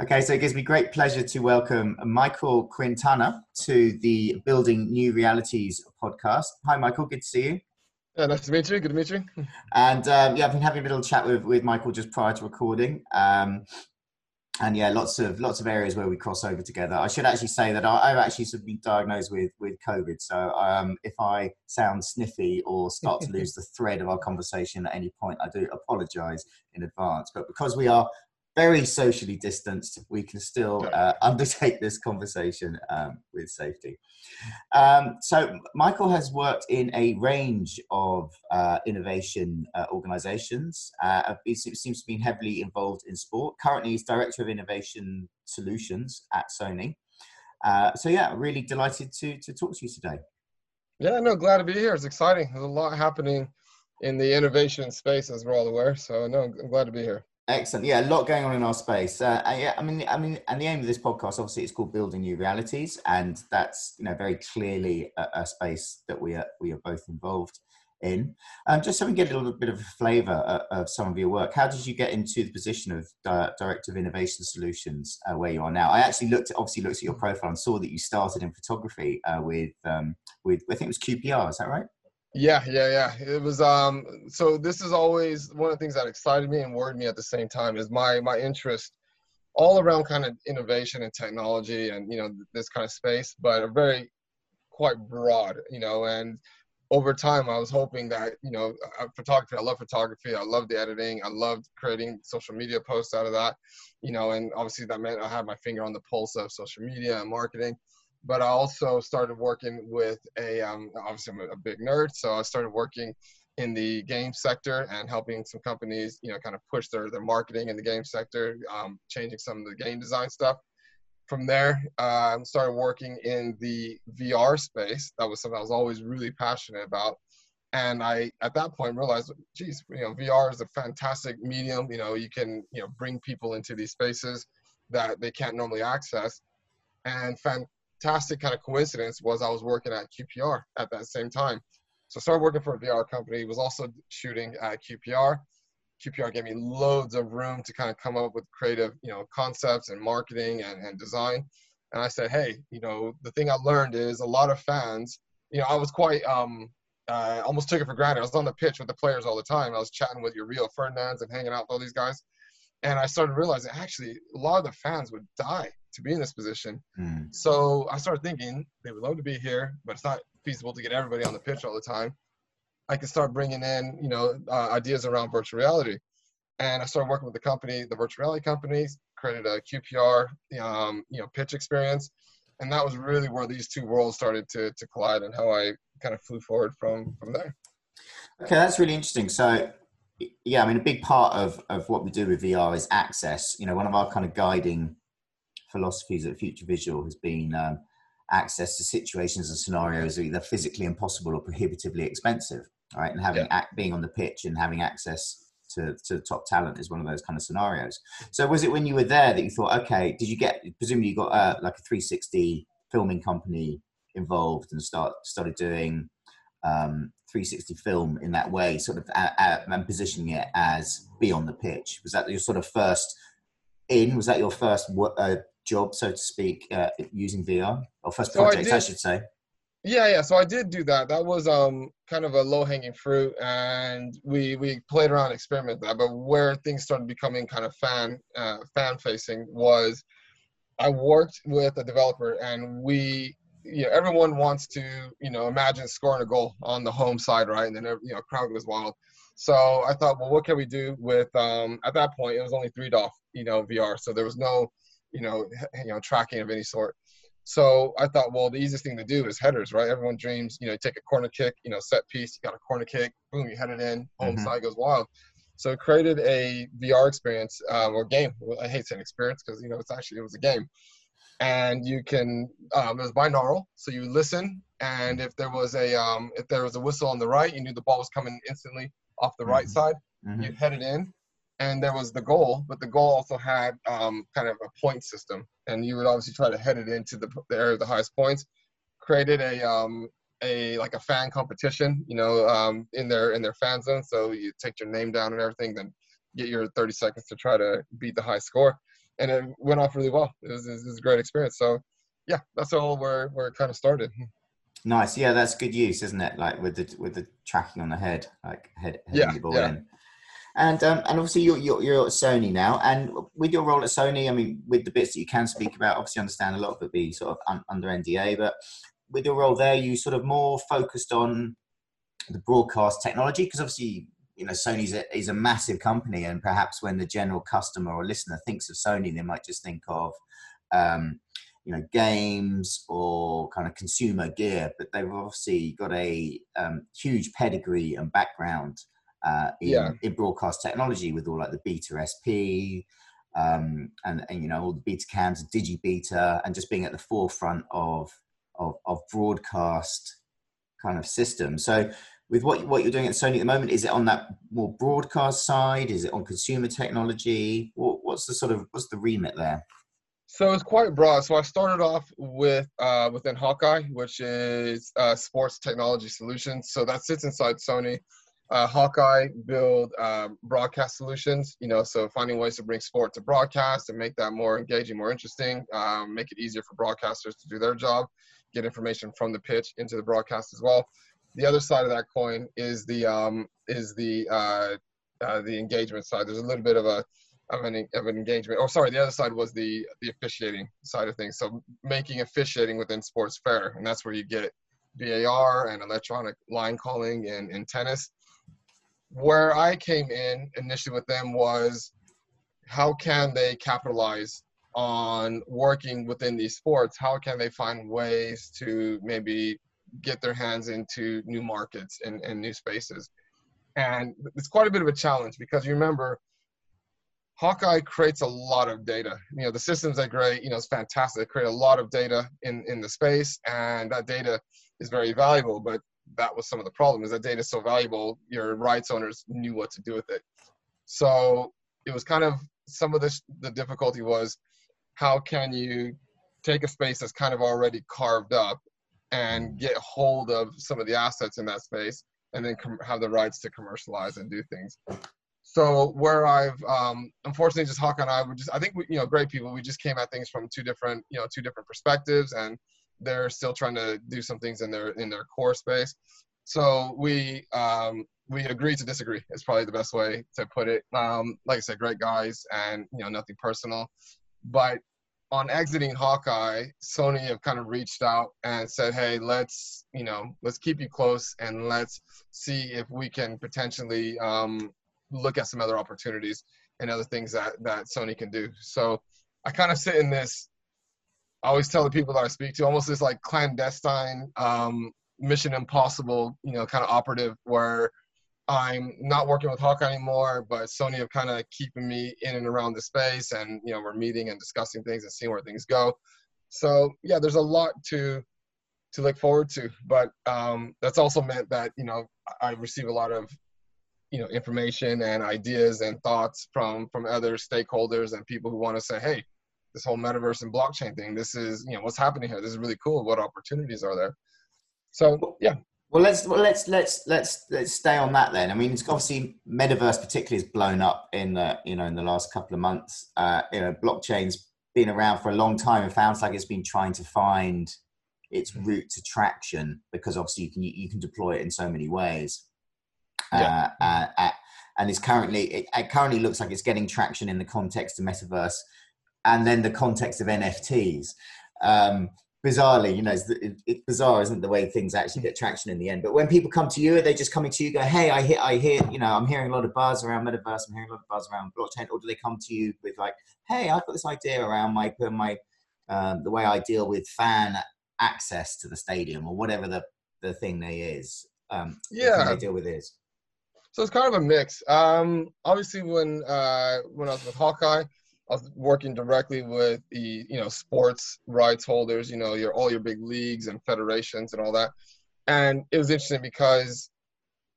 Okay, so it gives me great pleasure to welcome Michael Quintana to the Building New Realities podcast. Hi, Michael. Good to see you. Yeah, nice to meet you. Good to meet you. And um, yeah, I've been having a little chat with, with Michael just prior to recording. Um, and yeah, lots of lots of areas where we cross over together. I should actually say that I, have actually sort of been diagnosed with with COVID. So um, if I sound sniffy or start to lose the thread of our conversation at any point, I do apologise in advance. But because we are very socially distanced, we can still uh, undertake this conversation um, with safety. Um, so, Michael has worked in a range of uh, innovation uh, organizations. Uh, he seems to be heavily involved in sport. Currently, he's Director of Innovation Solutions at Sony. Uh, so, yeah, really delighted to, to talk to you today. Yeah, no, glad to be here. It's exciting. There's a lot happening in the innovation space, as we're all aware. So, no, I'm glad to be here. Excellent. Yeah, a lot going on in our space. Uh, yeah, I mean, I mean, and the aim of this podcast, obviously, it's called Building New Realities, and that's you know very clearly a, a space that we are we are both involved in. Um, just so we get a little bit of a flavour of, of, some of your work. How did you get into the position of di- Director of Innovation Solutions uh, where you are now? I actually looked, at, obviously, looked at your profile and saw that you started in photography uh, with um, with I think it was QPR. Is that right? Yeah, yeah, yeah. It was um so this is always one of the things that excited me and worried me at the same time is my my interest all around kind of innovation and technology and you know this kind of space, but a very quite broad, you know, and over time I was hoping that, you know, photography, I love photography, I love the editing, I loved creating social media posts out of that, you know, and obviously that meant I had my finger on the pulse of social media and marketing but I also started working with a, um, obviously I'm a, big nerd, so I started working in the game sector and helping some companies, you know, kind of push their, their marketing in the game sector, um, changing some of the game design stuff. From there, I um, started working in the VR space. That was something I was always really passionate about. And I, at that point, realized, geez, you know, VR is a fantastic medium. You know, you can, you know, bring people into these spaces that they can't normally access. And fan- fantastic kind of coincidence was I was working at QPR at that same time. So I started working for a VR company, was also shooting at QPR. QPR gave me loads of room to kind of come up with creative, you know, concepts and marketing and, and design. And I said, hey, you know, the thing I learned is a lot of fans, you know, I was quite, um, uh, almost took it for granted. I was on the pitch with the players all the time. I was chatting with your Rio Ferdinands and hanging out with all these guys. And I started realizing actually a lot of the fans would die to be in this position. Mm. So I started thinking they would love to be here, but it's not feasible to get everybody on the pitch all the time. I could start bringing in, you know, uh, ideas around virtual reality. And I started working with the company, the virtual reality companies, created a QPR, um, you know, pitch experience. And that was really where these two worlds started to, to collide and how I kind of flew forward from, from there. Okay, that's really interesting. So yeah, I mean, a big part of, of what we do with VR is access. You know, one of our kind of guiding philosophies at Future Visual has been um, access to situations and scenarios are either physically impossible or prohibitively expensive. Right, and having yeah. being on the pitch and having access to, to top talent is one of those kind of scenarios. So, was it when you were there that you thought, okay, did you get presumably you got uh, like a 360 filming company involved and start started doing um, 360 film in that way, sort of uh, uh, and positioning it as be on the pitch? Was that your sort of first in? Was that your first uh, job, so to speak, uh, using VR or first project, so I, I, should say. Yeah, yeah. So I did do that. That was um kind of a low hanging fruit, and we we played around, experimented that. But where things started becoming kind of fan uh, fan facing was, I worked with a developer, and we you know everyone wants to you know imagine scoring a goal on the home side, right? And then you know crowd goes wild. So I thought, well, what can we do with um at that point it was only three DOF, you know, VR, so there was no you know, you know, tracking of any sort. So I thought, well, the easiest thing to do is headers, right? Everyone dreams, you know, you take a corner kick, you know, set piece, you got a corner kick, boom, you head it in, home mm-hmm. side goes wild. So it created a VR experience um, or game. I hate saying experience because you know it's actually it was a game, and you can um, it was binaural, so you listen, and if there was a um, if there was a whistle on the right, you knew the ball was coming instantly off the mm-hmm. right side. Mm-hmm. You head it in, and there was the goal, but the goal also had um, kind of a point system, and you would obviously try to head it into the, the area of the highest points. Created a um, a like a fan competition, you know, um, in their in their fan zone. So you take your name down and everything, then get your 30 seconds to try to beat the high score. And it went off really well. It was, it was a great experience. So yeah, that's all where where it kind of started. Nice, yeah, that's good use, isn't it? Like with the with the tracking on the head, like head, yeah, the ball yeah. in. And um, and obviously you're, you're you're at Sony now, and with your role at Sony, I mean, with the bits that you can speak about, obviously understand a lot of it being sort of un, under NDA, but with your role there, you sort of more focused on the broadcast technology because obviously you know Sony's a, is a massive company, and perhaps when the general customer or listener thinks of Sony, they might just think of um, you know games or kind of consumer gear, but they've obviously got a um, huge pedigree and background uh, in, Yeah. in broadcast technology with all like the Beta SP. Um, and, and you know all the beta cams, digibeta, and just being at the forefront of, of of broadcast kind of system. So, with what what you're doing at Sony at the moment, is it on that more broadcast side? Is it on consumer technology? What, what's the sort of what's the remit there? So it's quite broad. So I started off with uh, within Hawkeye, which is uh, sports technology solutions. So that sits inside Sony. Uh, Hawkeye build um, broadcast solutions. You know, so finding ways to bring sport to broadcast and make that more engaging, more interesting, um, make it easier for broadcasters to do their job, get information from the pitch into the broadcast as well. The other side of that coin is the um, is the uh, uh, the engagement side. There's a little bit of a of an of an engagement. Or sorry, the other side was the the officiating side of things. So making officiating within sports fair, and that's where you get VAR and electronic line calling in in tennis. Where I came in initially with them was how can they capitalize on working within these sports? How can they find ways to maybe get their hands into new markets and, and new spaces? And it's quite a bit of a challenge because you remember Hawkeye creates a lot of data. You know, the systems are great. You know, it's fantastic. They create a lot of data in in the space, and that data is very valuable. But that was some of the problem. Is that data is so valuable, your rights owners knew what to do with it. So it was kind of some of this. The difficulty was how can you take a space that's kind of already carved up and get hold of some of the assets in that space, and then com- have the rights to commercialize and do things so where I've um, unfortunately just Hawk and I were just I think we, you know great people. We just came at things from two different you know two different perspectives, and they're still trying to do some things in their in their core space. So we um, we agreed to disagree. Is probably the best way to put it. Um, like I said, great guys, and you know nothing personal, but on exiting Hawkeye, Sony have kind of reached out and said, "Hey, let's you know let's keep you close and let's see if we can potentially um, look at some other opportunities and other things that that Sony can do." So I kind of sit in this. I always tell the people that I speak to almost this like clandestine um, Mission Impossible, you know, kind of operative where I'm not working with Hawkeye anymore, but Sony have kind of keeping me in and around the space, and you know, we're meeting and discussing things and seeing where things go. So yeah, there's a lot to to look forward to, but um, that's also meant that you know I receive a lot of you know information and ideas and thoughts from from other stakeholders and people who want to say, hey, this whole metaverse and blockchain thing, this is you know what's happening here. This is really cool. What opportunities are there? So yeah, Well, let's well, let's let's let's let's stay on that then. I mean, it's obviously metaverse particularly has blown up in the you know in the last couple of months. Uh, you know, blockchain's been around for a long time. It sounds like it's been trying to find its route to traction because obviously you can you can deploy it in so many ways. Yeah. Uh, uh, uh, and it's currently it, it currently looks like it's getting traction in the context of metaverse and then the context of NFTs. Um, bizarrely, you know, it's, it's bizarre, isn't it, the way things actually get traction in the end. But when people come to you, are they just coming to you, go, "Hey, I hear, I hear, you know, I'm hearing a lot of buzz around metaverse. I'm hearing a lot of buzz around blockchain," or do they come to you with like, "Hey, I've got this idea around my my um, the way I deal with fan access to the stadium, or whatever the the thing they is, um, the Yeah. they deal with is." So it's kind of a mix. Um, obviously, when uh, when I was with Hawkeye, I was working directly with the you know sports rights holders. You know, your all your big leagues and federations and all that. And it was interesting because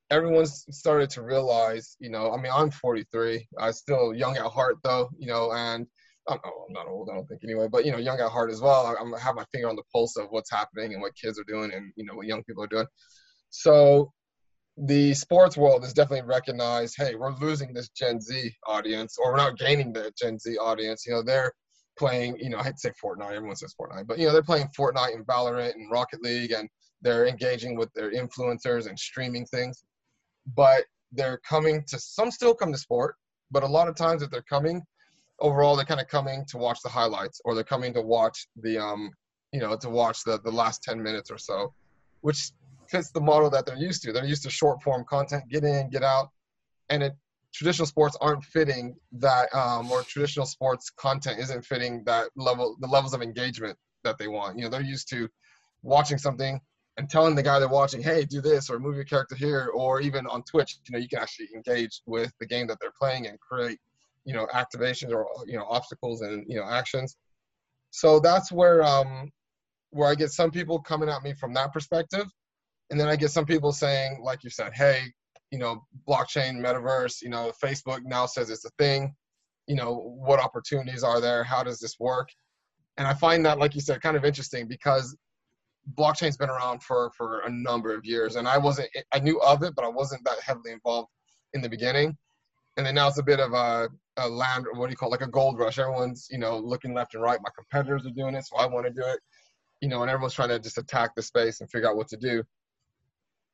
everyone's started to realize. You know, I mean, I'm 43. I'm still young at heart, though. You know, and I'm, oh, I'm not old. I don't think anyway. But you know, young at heart as well. I'm I have my finger on the pulse of what's happening and what kids are doing and you know what young people are doing. So the sports world has definitely recognized, hey, we're losing this Gen Z audience, or we're not gaining the Gen Z audience. You know, they're playing, you know, I'd say Fortnite, everyone says Fortnite, but you know, they're playing Fortnite and Valorant and Rocket League and they're engaging with their influencers and streaming things. But they're coming to some still come to sport, but a lot of times if they're coming, overall they're kind of coming to watch the highlights or they're coming to watch the um you know to watch the the last 10 minutes or so which fits the model that they're used to. They're used to short form content, get in, get out, and it traditional sports aren't fitting that, um, or traditional sports content isn't fitting that level, the levels of engagement that they want. You know, they're used to watching something and telling the guy they're watching, hey, do this or move your character here, or even on Twitch, you know, you can actually engage with the game that they're playing and create, you know, activations or you know obstacles and you know actions. So that's where um, where I get some people coming at me from that perspective. And then I get some people saying, like you said, hey, you know, blockchain, metaverse, you know, Facebook now says it's a thing. You know, what opportunities are there? How does this work? And I find that, like you said, kind of interesting because blockchain's been around for for a number of years, and I wasn't, I knew of it, but I wasn't that heavily involved in the beginning. And then now it's a bit of a, a land, what do you call it, like a gold rush. Everyone's, you know, looking left and right. My competitors are doing it, so I want to do it you know, and everyone's trying to just attack the space and figure out what to do.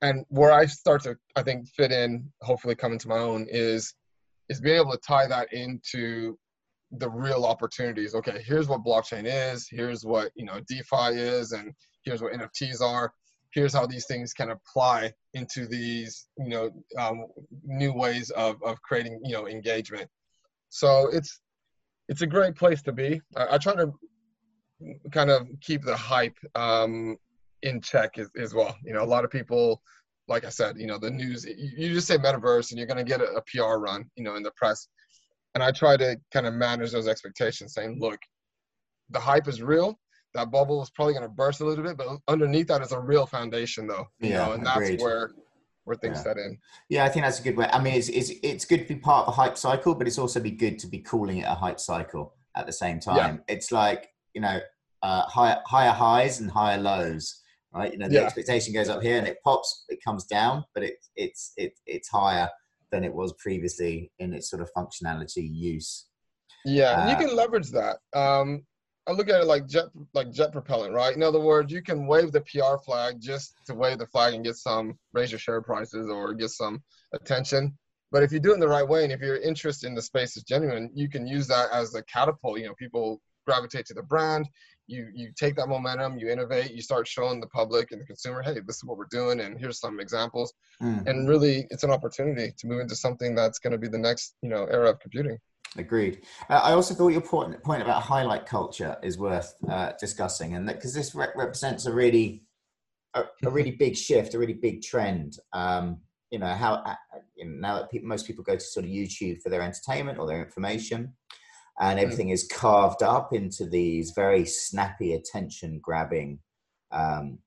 And where I start to, I think, fit in, hopefully come into my own, is is being able to tie that into the real opportunities. Okay, here's what blockchain is. Here's what you know DeFi is, and here's what NFTs are. Here's how these things can apply into these you know um, new ways of of creating you know engagement. So it's it's a great place to be. I, I try to kind of keep the hype um, in check as, as well. You know, a lot of people, like I said, you know, the news, you, just say metaverse and you're going to get a, a PR run, you know, in the press. And I try to kind of manage those expectations saying, look, the hype is real. That bubble is probably going to burst a little bit, but underneath that is a real foundation, though. You yeah, know, and agreed. that's where where things yeah. set in. Yeah, I think that's a good way. I mean, it's, it's it's good to be part of a hype cycle, but it's also be good to be calling it a hype cycle at the same time. Yeah. It's like you know, uh, higher higher highs and higher lows, right? You know, the yeah. expectation goes up here and it pops, it comes down, but it, it's it, it's higher than it was previously in its sort of functionality use. Yeah, uh, and you uh, can leverage that. Um, I look at it like jet like jet propellant, right? In other words, you can wave the PR flag just to wave the flag and get some raise your share prices or get some attention. But if you do it in the right way and if your interest in the space is genuine, you can use that as a catapult. You know, people gravitate to the brand. You you take that momentum, you innovate, you start showing the public and the consumer, hey, this is what we're doing, and here's some examples. Mm. And really, it's an opportunity to move into something that's going to be the next you know era of computing. Agreed. Uh, I also thought your point, point about highlight culture is worth uh, discussing, and because this re- represents a really a, a, really big shift, a really big trend. Um, you know how uh, you know, now that people, most people go to sort of YouTube for their entertainment or their information, and mm. everything is carved up into these very snappy, attention grabbing um,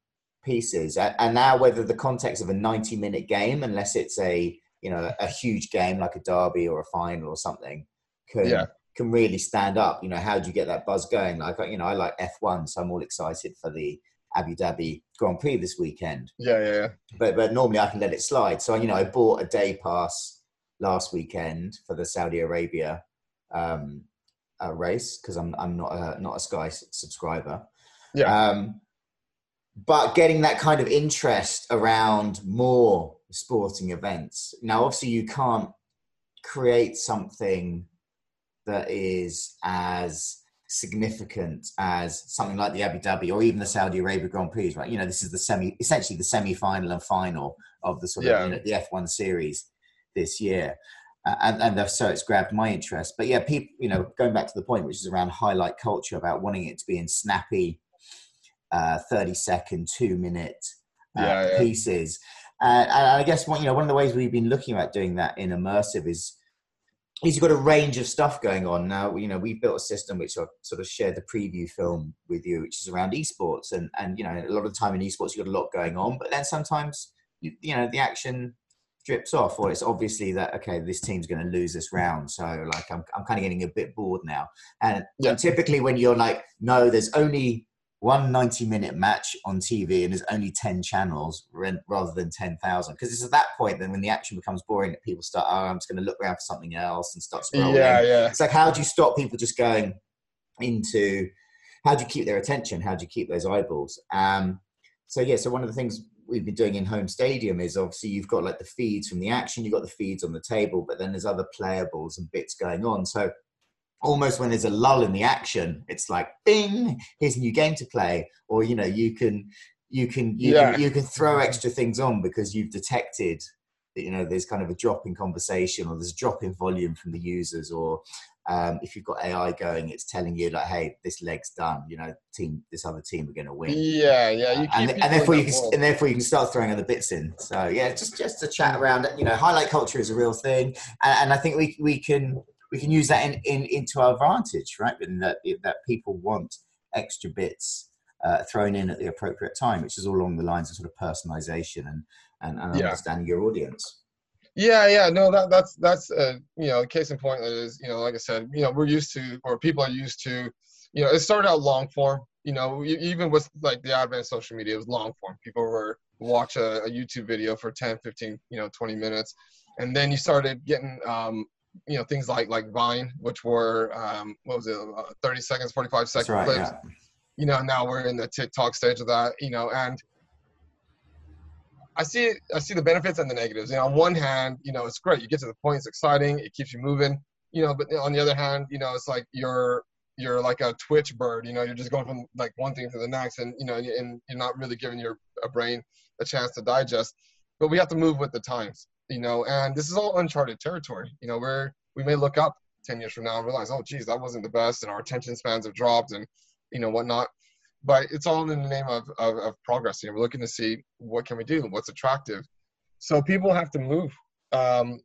pieces. And now, whether the context of a 90 minute game, unless it's a you know a huge game like a derby or a final or something, can yeah. can really stand up. You know, how do you get that buzz going? Like you know, I like F1, so I'm all excited for the Abu Dhabi Grand Prix this weekend. Yeah, yeah, yeah. But but normally I can let it slide. So you know, I bought a day pass last weekend for the Saudi Arabia um, uh, race because I'm I'm not a, not a Sky subscriber. Yeah. Um, but getting that kind of interest around more sporting events. Now, obviously, you can't create something that is as significant as something like the Abu Dhabi or even the Saudi Arabia Grand Prix, right? You know, this is the semi, essentially the semi-final and final of the sort of you know, the F1 series this year and, and so it's grabbed my interest. But yeah, people, you know, going back to the point, which is around highlight culture, about wanting it to be in snappy, uh, thirty second, two minute uh, yeah, yeah. pieces. Uh, and I guess one, you know, one of the ways we've been looking at doing that in immersive is is you've got a range of stuff going on now. You know, we've built a system which I've sort of shared the preview film with you, which is around esports, and and you know, a lot of the time in esports you've got a lot going on, but then sometimes you, you know the action drips off or it's obviously that okay this team's going to lose this round so like i'm, I'm kind of getting a bit bored now and, yeah. and typically when you're like no there's only one 90 minute match on TV and there's only 10 channels rather than 10,000. Because it's at that point then when the action becomes boring that people start, oh, I'm just going to look around for something else and start scrolling. Yeah, yeah. It's like, how do you stop people just going into, how do you keep their attention? How do you keep those eyeballs? Um, so, yeah, so one of the things we've been doing in home stadium is obviously you've got like the feeds from the action, you've got the feeds on the table, but then there's other playables and bits going on. So almost when there's a lull in the action, it's like bing, here's a new game to play, or you know, you can you can you, yeah. can, you can throw extra things on because you've detected that you know there's kind of a drop in conversation or there's a drop in volume from the users or um, if you've got AI going, it's telling you like, "Hey, this leg's done." You know, team, this other team are going to win. Yeah, yeah. and, and therefore you can, and therefore you can start throwing other bits in. So yeah, just just to chat around. You know, highlight culture is a real thing, and, and I think we we can we can use that in, in into our advantage, right? And that that people want extra bits uh, thrown in at the appropriate time, which is all along the lines of sort of personalization and and, and yeah. understanding your audience. Yeah, yeah, no, that that's that's uh, you know, case in point is you know, like I said, you know, we're used to or people are used to, you know, it started out long form. You know, even with like the advent of social media, it was long form. People were watch a, a YouTube video for 10, 15, you know, 20 minutes, and then you started getting um, you know things like like Vine, which were um, what was it, uh, 30 seconds, 45 second right, clips. Yeah. You know, now we're in the TikTok stage of that. You know, and I see I see the benefits and the negatives. You know, on one hand, you know, it's great. You get to the point, it's exciting, it keeps you moving. You know, but on the other hand, you know, it's like you're you're like a twitch bird. You know, you're just going from like one thing to the next, and you know, and you're not really giving your brain a chance to digest. But we have to move with the times you know, and this is all uncharted territory. You know, where we may look up 10 years from now and realize, oh, geez, that wasn't the best, and our attention spans have dropped, and you know whatnot. But it's all in the name of, of, of progress. You know, we're looking to see what can we do, what's attractive. So people have to move. Um,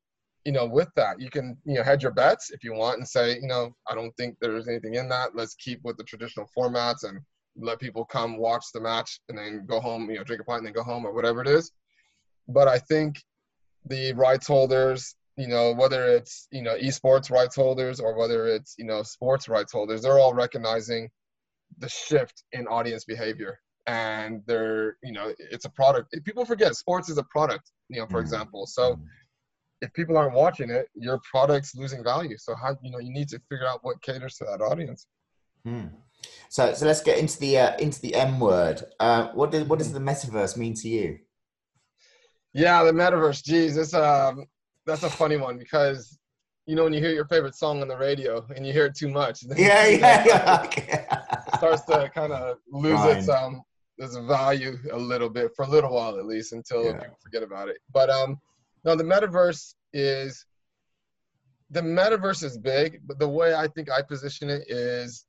you know, with that, you can you know hedge your bets if you want and say, you know, I don't think there's anything in that. Let's keep with the traditional formats and let people come watch the match and then go home, you know, drink a pint and then go home or whatever it is. But I think the rights holders, you know, whether it's, you know, esports rights holders or whether it's, you know, sports rights holders, they're all recognizing the shift in audience behavior. And they're, you know, it's a product. People forget sports is a product, you know, for mm-hmm. example. So mm-hmm. if people aren't watching it, your product's losing value. So how, you know, you need to figure out what caters to that audience. Hmm. So, so let's get into the uh, into the M word. Uh, what does what does the metaverse mean to you? Yeah, the metaverse. Geez, it's um, that's a funny one because you know when you hear your favorite song on the radio and you hear it too much, yeah, yeah, yeah. Okay. it starts to kind of lose Fine. its um its value a little bit for a little while at least until yeah. people forget about it. But um, no, the metaverse is the metaverse is big, but the way I think I position it is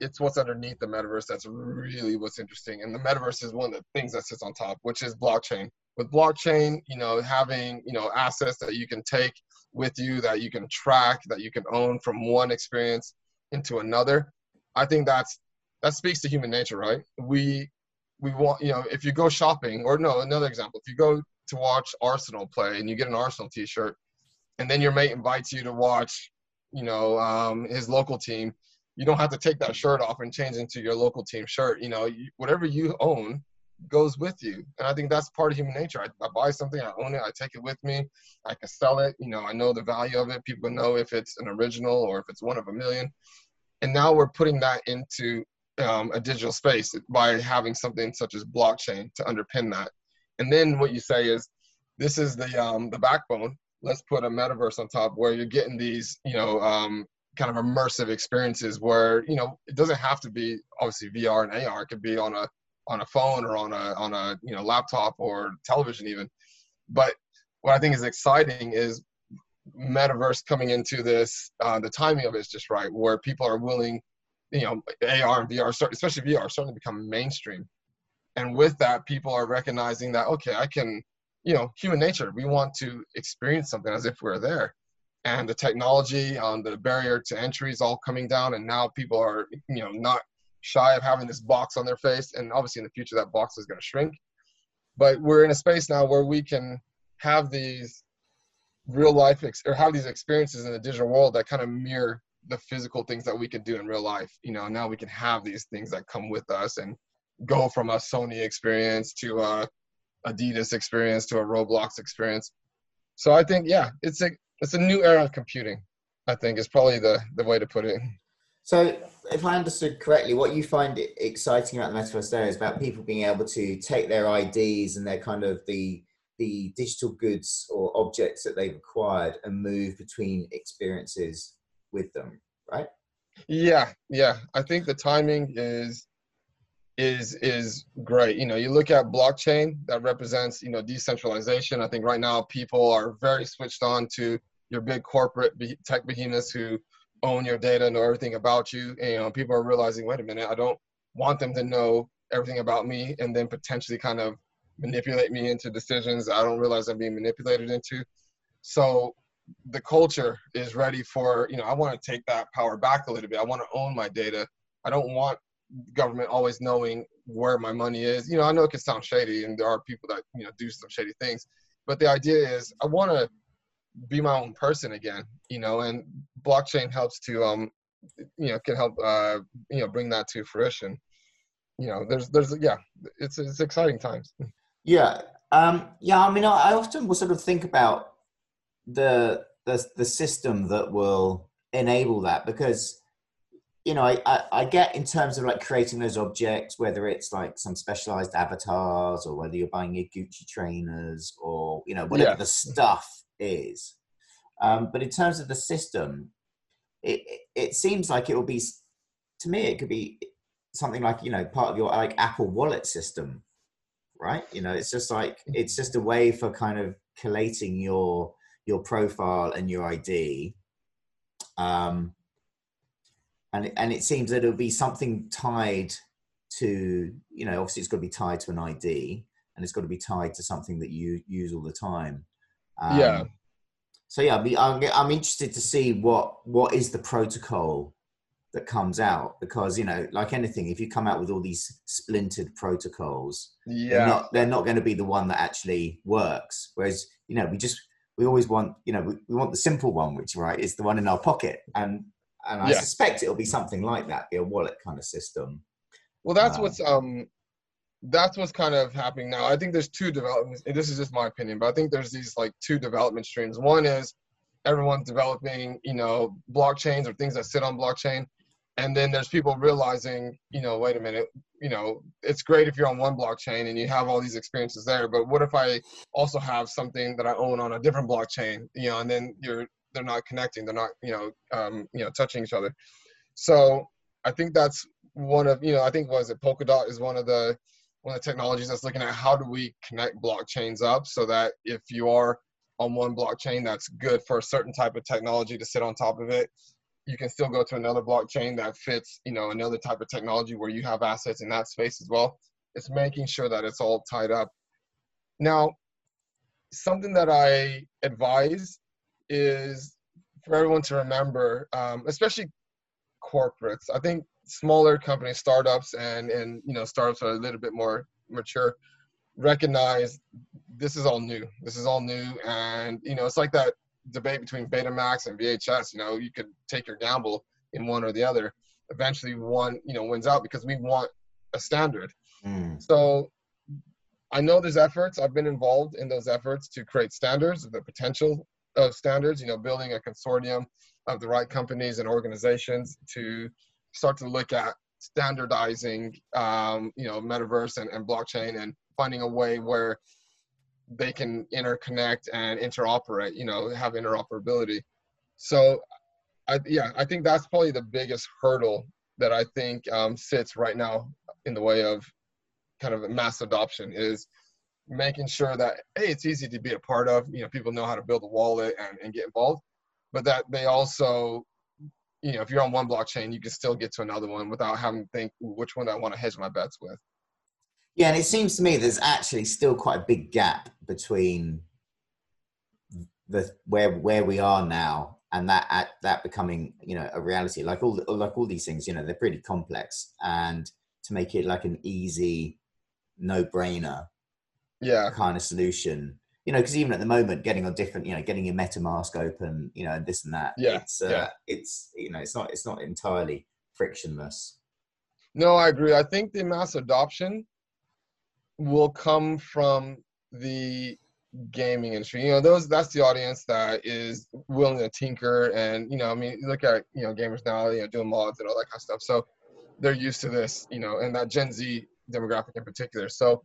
it's what's underneath the metaverse that's really what's interesting. And the metaverse is one of the things that sits on top, which is blockchain with blockchain, you know, having, you know, assets that you can take with you, that you can track, that you can own from one experience into another, I think that's that speaks to human nature, right? We we want, you know, if you go shopping, or no, another example, if you go to watch Arsenal play and you get an Arsenal T-shirt, and then your mate invites you to watch, you know, um, his local team, you don't have to take that shirt off and change into your local team shirt. You know, you, whatever you own, goes with you. And I think that's part of human nature. I, I, buy something, I own it, I take it with me, I can sell it. You know, I know the value of it. People know if it's an original or if it's one of a million. And now we're putting that into um, a digital space by having something such as blockchain to underpin that. And then what you say is, this is the um, the backbone. Let's put a metaverse on top where you're getting these, you know, um, kind of immersive experiences where you know it doesn't have to be obviously VR and AR. It could be on a on a phone or on a on a you know laptop or television even. But what I think is exciting is metaverse coming into this. Uh, the timing of it is just right, where people are willing, you know, AR and VR, especially VR, are starting to become mainstream. And with that, people are recognizing that okay, I can, you know, human nature. We want to experience something as if we're there and the technology on um, the barrier to entry is all coming down and now people are you know not shy of having this box on their face. And obviously, in the future, that box is going to shrink. But we're in a space now where we can have these real life ex- or have these experiences in the digital world that kind of mirror the physical things that we could do in real life. You know, now we can have these things that come with us and go from a Sony experience to a Adidas experience to a Roblox experience. So I think, yeah, it's a it's a new era of computing. I think is probably the the way to put it. So, if I understood correctly, what you find exciting about the metaverse there is about people being able to take their IDs and their kind of the the digital goods or objects that they've acquired and move between experiences with them, right? Yeah, yeah. I think the timing is is is great. You know, you look at blockchain that represents you know decentralization. I think right now people are very switched on to your big corporate tech behemoths who own your data, know everything about you. And, you know, people are realizing, wait a minute, I don't want them to know everything about me, and then potentially kind of manipulate me into decisions I don't realize I'm being manipulated into. So the culture is ready for, you know, I want to take that power back a little bit. I want to own my data. I don't want government always knowing where my money is. You know, I know it can sound shady and there are people that, you know, do some shady things, but the idea is I want to be my own person again, you know, and blockchain helps to, um, you know, can help, uh, you know, bring that to fruition. You know, there's, there's, yeah, it's, it's exciting times. Yeah. Um, yeah. I mean, I, often will sort of think about the, the, the system that will enable that because, you know, I, I, I, get in terms of like creating those objects, whether it's like some specialized avatars or whether you're buying your Gucci trainers or, you know, whatever yeah. the stuff is. Um, but in terms of the system, it, it seems like it will be, to me, it could be something like, you know, part of your like Apple wallet system right you know it's just like mm-hmm. it's just a way for kind of collating your your profile and your id um and and it seems that it'll be something tied to you know obviously it's got to be tied to an id and it's got to be tied to something that you use all the time um, yeah so yeah I'm, I'm interested to see what what is the protocol that comes out because you know like anything if you come out with all these splintered protocols yeah. they're not, they're not going to be the one that actually works. Whereas you know we just we always want you know we, we want the simple one which right is the one in our pocket. And and i yeah. suspect it'll be something like that be a wallet kind of system. Well that's um, what's um that's what's kind of happening now. I think there's two developments and this is just my opinion but i think there's these like two development streams. One is everyone's developing you know blockchains or things that sit on blockchain and then there's people realizing you know wait a minute you know it's great if you're on one blockchain and you have all these experiences there but what if i also have something that i own on a different blockchain you know and then you're they're not connecting they're not you know um, you know touching each other. So i think that's one of you know i think was it polkadot is one of the one of the technologies that's looking at how do we connect blockchains up so that if you are on one blockchain that's good for a certain type of technology to sit on top of it you can still go to another blockchain that fits, you know, another type of technology where you have assets in that space as well. It's making sure that it's all tied up. Now, something that I advise is for everyone to remember, um, especially corporates. I think smaller companies, startups, and and you know startups are a little bit more mature. Recognize this is all new. This is all new, and you know it's like that debate between Betamax and VHS. You know, you could take your gamble in one or the other. Eventually, one you know wins out because we want a standard. Mm. So I know there's efforts. I've been involved in those efforts to create standards, the potential of standards. You know, building a consortium of the right companies and organizations to start to look at standardizing, um, you know, metaverse and, and blockchain and finding a way where they can interconnect and interoperate, you know, have interoperability. So, I, yeah, I think that's probably the biggest hurdle that I think um, sits right now in the way of kind of mass adoption is making sure that hey, it's easy to be a part of. You know, people know how to build a wallet and, and get involved, but that they also, you know, if you're on one blockchain, you can still get to another one without having to think which one I want to hedge my bets with. Yeah, and it seems to me there's actually still quite a big gap between the where where we are now and that at that becoming you know a reality. Like all like all these things, you know, they're pretty complex, and to make it like an easy, no brainer, yeah, kind of solution you know, because even at the moment, getting on different, you know, getting your MetaMask open, you know, and this and that. Yeah, It's, uh, yeah. it's, you know, it's not, it's not entirely frictionless. No, I agree. I think the mass adoption will come from the gaming industry. You know, those that's the audience that is willing to tinker and you know, I mean, look at you know gamers now, you know, doing mods and all that kind of stuff. So they're used to this, you know, and that Gen Z demographic in particular. So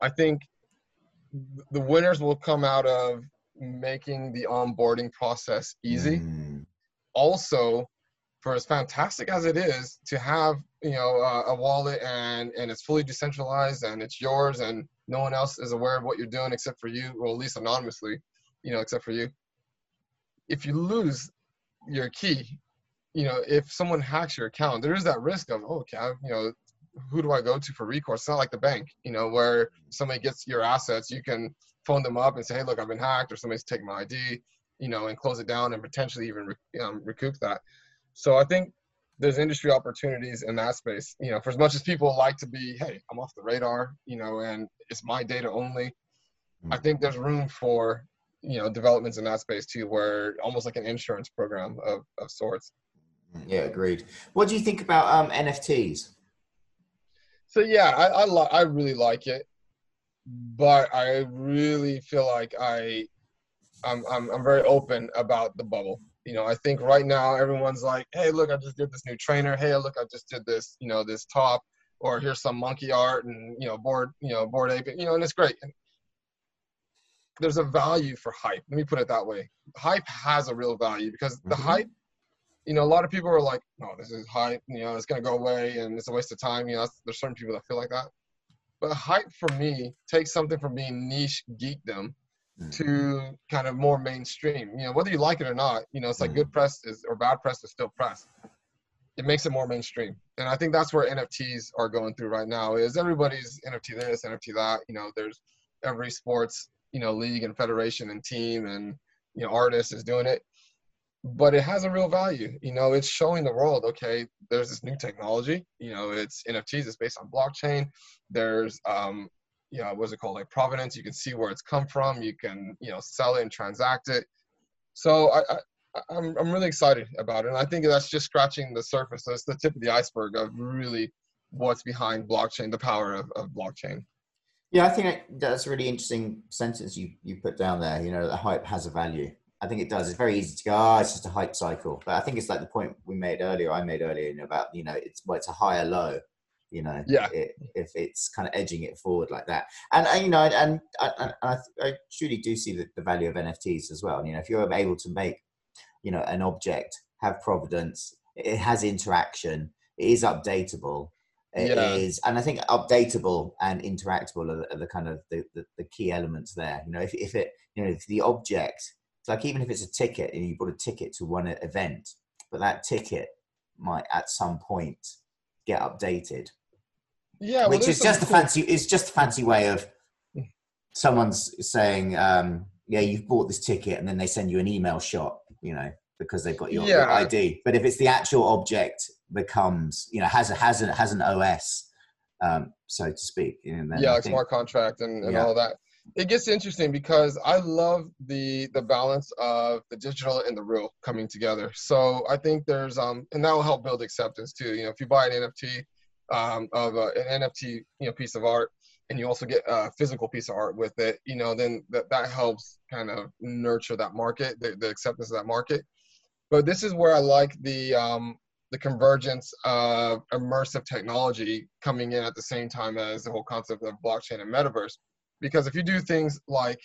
I think the winners will come out of making the onboarding process easy Mm. also for as fantastic as it is to have you know uh, a wallet and and it's fully decentralized and it's yours and no one else is aware of what you're doing except for you or at least anonymously you know except for you if you lose your key you know if someone hacks your account there is that risk of oh okay I- you know who do i go to for recourse it's not like the bank you know where somebody gets your assets you can phone them up and say hey look i've been hacked or somebody's taken my id you know and close it down and potentially even um, recoup that so I think there's industry opportunities in that space. You know, for as much as people like to be, hey, I'm off the radar, you know, and it's my data only. I think there's room for you know developments in that space too, where almost like an insurance program of, of sorts. Yeah, agreed. What do you think about um, NFTs? So yeah, I I, li- I really like it, but I really feel like I I'm, I'm I'm very open about the bubble. You know, I think right now everyone's like, hey, look, I just did this new trainer. Hey, look, I just did this, you know, this top, or here's some monkey art and you know, board, you know, Bored Ape, you know, and it's great. And there's a value for hype. Let me put it that way. Hype has a real value because the Mhm. hype, you know, a lot of people are like, no, this is hype. You know, it's gonna go away and it's a waste of time. You know, there's certain people that feel like that. But hype for me takes something from being niche geekdom Mm. to kind of more mainstream. You know, whether you like it or not, you know, it's like Mhm. good press is or bad press is still press. It makes it more mainstream, and I think that's where NFTs are going through right now. Is everybody's NFT this, NFT that? You know, there's every sports, you know, league and federation and team and you know artist is doing it, but it has a real value. You know, it's showing the world, okay, there's this new technology. You know, it's NFTs. It's based on blockchain. There's um, you know, what's it called? Like provenance. You can see where it's come from. You can, you know, sell it and transact it. So I, I I'm I'm really excited about it, and I think that's just scratching the surface. That's the tip of the iceberg of really what's behind blockchain, the power of, of blockchain. Yeah, I think that's a really interesting sentence you, you put down there. You know, the hype has a value. I think it does. It's very easy to go, ah, it's just a hype cycle. But I think it's like the point we made earlier, I made earlier, you know, about, you know, it's well, it's a higher low, you know, Yeah. it, if it's kind of edging it forward like that. And, uh, you know, and, and, and I, I truly do see the, the value of NFTs as well. You know, if you're able to make, you know, an object have providence, it has interaction, it is updatable, it is, Yeah. and I think updatable and interactable are the, are the kind of the, the, the key elements there. You know, if, if it, you know, if the object, it's like even if it's a ticket and you bought a ticket to one event, but that ticket might at some point get updated, Yeah, well, which is just a cool- fancy, it's just a fancy way of someone's saying, um, yeah, you've bought this ticket and then they send you an email shot, you know, because they've got your, your Yeah. ID. But if it's the actual object becomes, you know, has a, has a, has an OS, um, so to speak. You know, yeah, like think- smart contract and, and Yeah. all that. It gets interesting because I love the the balance of the digital and the real coming together. So I think there's um and that will help build acceptance too. You know, if you buy an NFT um, of uh, an NFT you know piece of art and you also get a physical piece of art with it, you know, then that that helps kind of nurture that market, the, the acceptance of that market. But this is where I like the um, the convergence of immersive technology coming in at the same time as the whole concept of blockchain and metaverse. Because if you do things like,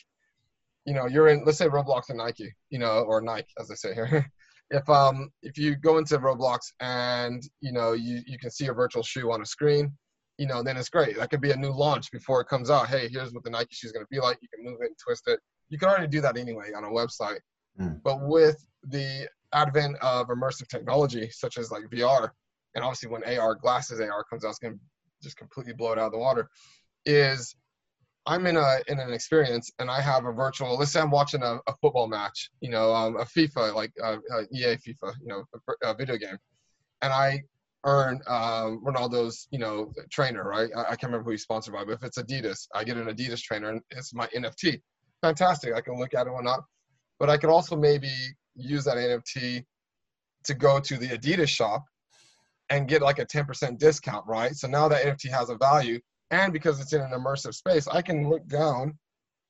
you know, you're in, let's say Roblox and Nike, you know, or Nike, as they say here. if um if you go into Roblox and you know you you can see a virtual shoe on a screen, you know, then it's great. That could be a new launch before it comes out. Hey, here's what the Nike shoe is going to be like. You can move it and twist it. You can already do that anyway on a website. Mm. But with the advent of immersive technology such as like VR, and obviously when AR glasses AR comes out, it's gonna just completely blow it out of the water. Is I'm in a in an experience and I have a virtual. Let's say I'm watching a, a football match, you know, um, a FIFA like uh, uh, EA FIFA, you know, a, a video game, and I earn um, Ronaldo's, you know, trainer, right? I, I can't remember who he's sponsored by, but if it's Adidas, I get an Adidas trainer and it's my NFT. fantastic. I can look at it or not, but I could also maybe use that NFT to go to the Adidas shop and get like a 10% discount, right? So now that NFT has a value, and because it's in an immersive space, I can look down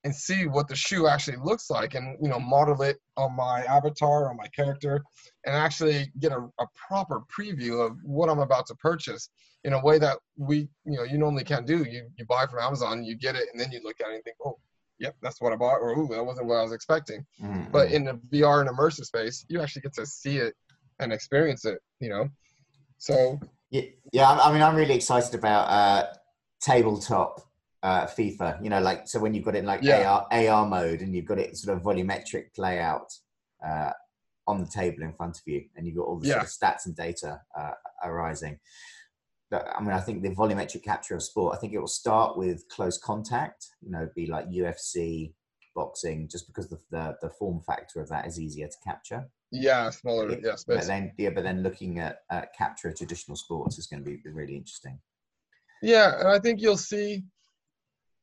and see what the shoe actually looks like and you know model it on my avatar or my character and actually get a, a proper preview of what i'm about to purchase in a way that we you know you normally can't do. You you buy from amazon you get it and then you look at it and think oh yep that's what i bought or ooh that wasn't what i was expecting. Mm-hmm. but in the vr and immersive space you actually get to see it and experience it you know? So yeah, yeah i mean i'm really excited about uh tabletop uh, FIFA. You know, like so when you've got it in like yeah. AR, AR mode and you've got it sort of volumetric layout uh, on the table in front of you, and you've got all the yeah. sort of stats and data uh, arising. But, I mean, I think the volumetric capture of sport. I think it will start with close contact. You know, be like UFC, boxing, just because the the, the form factor of that is easier to capture. Yeah, smaller. Yeah, space. But then, yeah, but then looking at capture of traditional sports is going to be really interesting. Yeah, and I think you'll see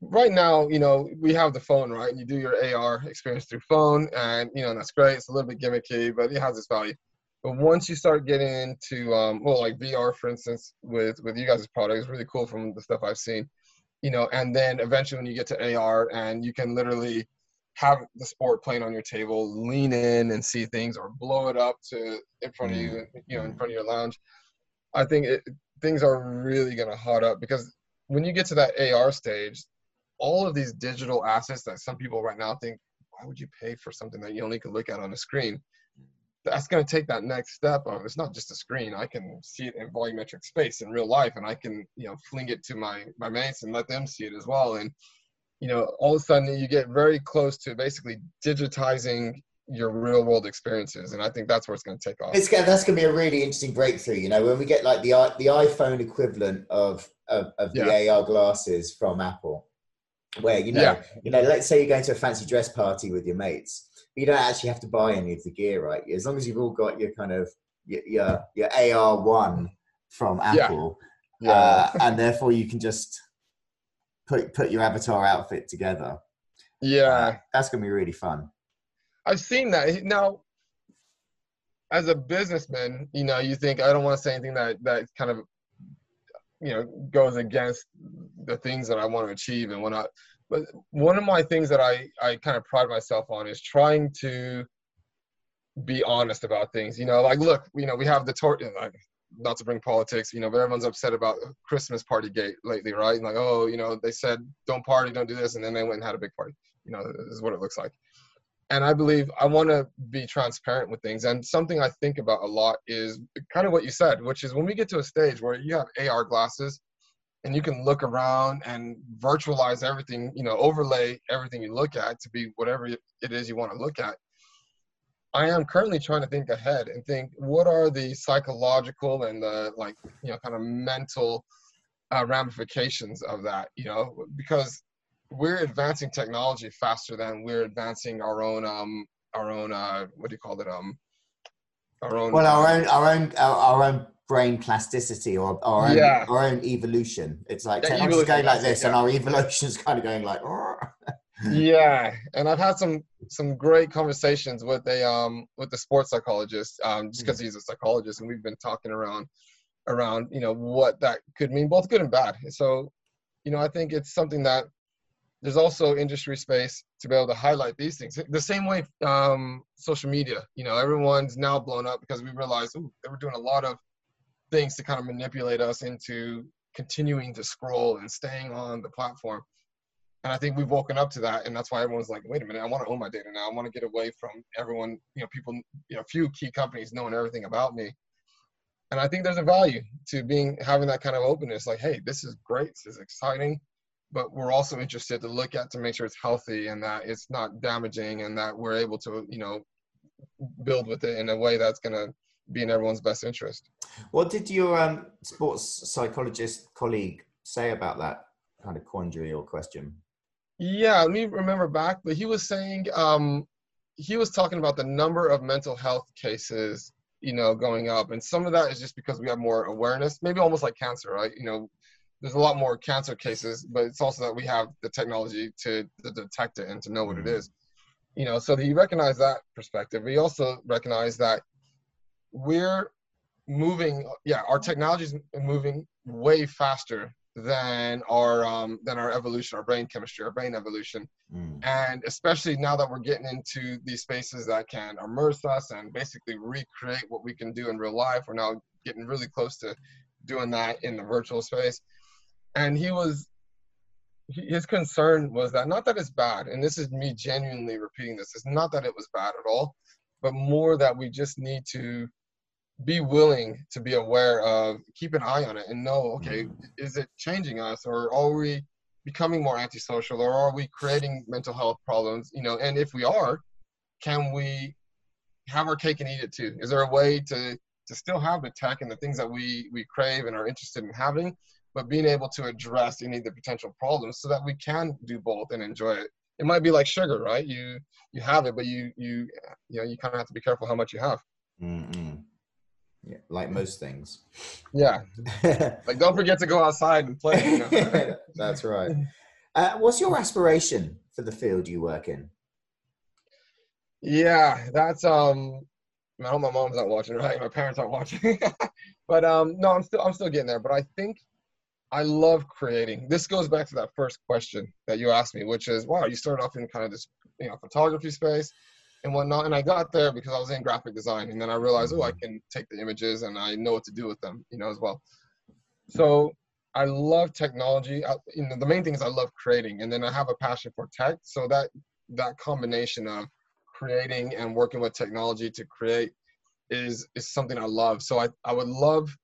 right now, you know, we have the phone, right? And you do your AR experience through phone, and you know that's great. It's a little bit gimmicky, but it has its value. But once you start getting into, um, well, like VR, for instance, with with you guys' product, it's really cool from the stuff I've seen. You know, and then eventually when you get to AR, and you can literally have the sport playing on your table, lean in and see things, or blow it up to in front of you, mm. you know, in front of your lounge. I think it, things are really gonna hot up because when you get to that AR stage, all of these digital assets that some people right now think, why would you pay for something that you only can look at on a screen? That's going to take that next step of it's not just a screen. I can see it in volumetric space in real life, and I can you know fling it to my my mates and let them see it as well. And you know, all of a sudden you get very close to basically digitizing your real world experiences and i think that's where it's going to take off it's that's going to be a really interesting breakthrough you know when we get like the the iphone equivalent of of, of the yeah. ar glasses from apple where you know yeah. you know let's say you're going to a fancy dress party with your mates but you don't actually have to buy any of the gear right as long as you've all got your kind of your your, your ar1 from apple yeah. Yeah. Uh, and therefore you can just put put your avatar outfit together yeah uh, that's gonna be really fun i've seen that now as a businessman you know you think i don't want to say anything that that kind of you know goes against the things that I want to achieve and whatnot. But one of my things that I I kind of pride myself on is trying to be honest about things. You know, like look, you know, we have the tor- like not to bring politics, you know, but everyone's upset about Christmas party gate lately, right? And like, oh, you know, they said don't party, don't do this, and then they went and had a big party. You know, this is what it looks like and I believe I want to be transparent with things. And something I think about a lot is kind of what you said, which is when we get to a stage where you have AR glasses and you can look around and virtualize everything, you know, overlay everything you look at to be whatever it is you want to look at. I am currently trying to think ahead and think what are the psychological and the like, you know, kind of mental uh, ramifications of that, you know, because we're advancing technology faster than we're advancing our own um our own uh what do you call it um our own well our own our own our, our own brain plasticity or our own, yeah. our own evolution it's like yeah, technology's going like this yeah. and our evolution is kind of going like yeah and i've had some some great conversations with a um with the sports psychologist um just because mm. he's a psychologist and we've been talking around around you know what that could mean both good and bad so you know i think it's something that there's also industry space to be able to highlight these things. The same way um, social media, you know, everyone's now blown up because we realized ooh, they were doing a lot of things to kind of manipulate us into continuing to scroll and staying on the platform. And I think we've woken up to that, and that's why everyone's like, "Wait a minute, I want to own my data now. I want to get away from everyone, you know, people, you know, a few key companies knowing everything about me." And I think there's a value to being having that kind of openness. Like, hey, this is great. This is exciting but we're also interested to look at to make sure it's healthy and that it's not damaging and that we're able to you know build with it in a way that's going to be in everyone's best interest. What did your um, sports psychologist colleague say about that kind of quandary or question? Yeah let me remember back but he was saying um, he was talking about the number of mental health cases you know going up and some of that is just because we have more awareness maybe almost like cancer right? You know there's a lot more cancer cases, but it's also that we have the technology to, to detect it and to know what it is. You know, so he recognize that perspective. We also recognize that we're moving. Yeah, our technology is moving way faster than our um, than our evolution, our brain chemistry, our brain evolution, mm. and especially now that we're getting into these spaces that can immerse us and basically recreate what we can do in real life. We're now getting really close to doing that in the virtual space, and he was his concern was that not that it's bad, and this is me genuinely repeating this. It's not that it was bad at all, but more that we just need to be willing to be aware of keep an eye on it and know okay is it changing us or are we becoming more antisocial or are we creating mental health problems you know and if we are can we have our cake and eat it too is there a way to to still have the tech and the things that we we crave and are interested in having but being able to address any of the potential problems so that we can do both and enjoy it it might be like sugar right you you have it but you you you know you kind of have to be careful how much you have mm yeah, like most things. Yeah. like don't forget to go outside and play. You know? That's right. Uh, what's your aspiration for the field you work in? Yeah, that's um I hope my mom's not watching, right? My parents aren't watching. but um no, I'm still I'm still getting there. But I think I love creating. This goes back to that first question that you asked me, which is wow, you started off in kind of this you know photography space and whatnot. And I got there because I was in graphic design, and then I realized, oh, I mm-hmm. can take the images and I know what to do with them, you know, as well. So I love technology. I, you know, the main thing is I love creating, and then I have a passion for tech. So that that combination of creating and working with technology to create is is something I love. So I I would love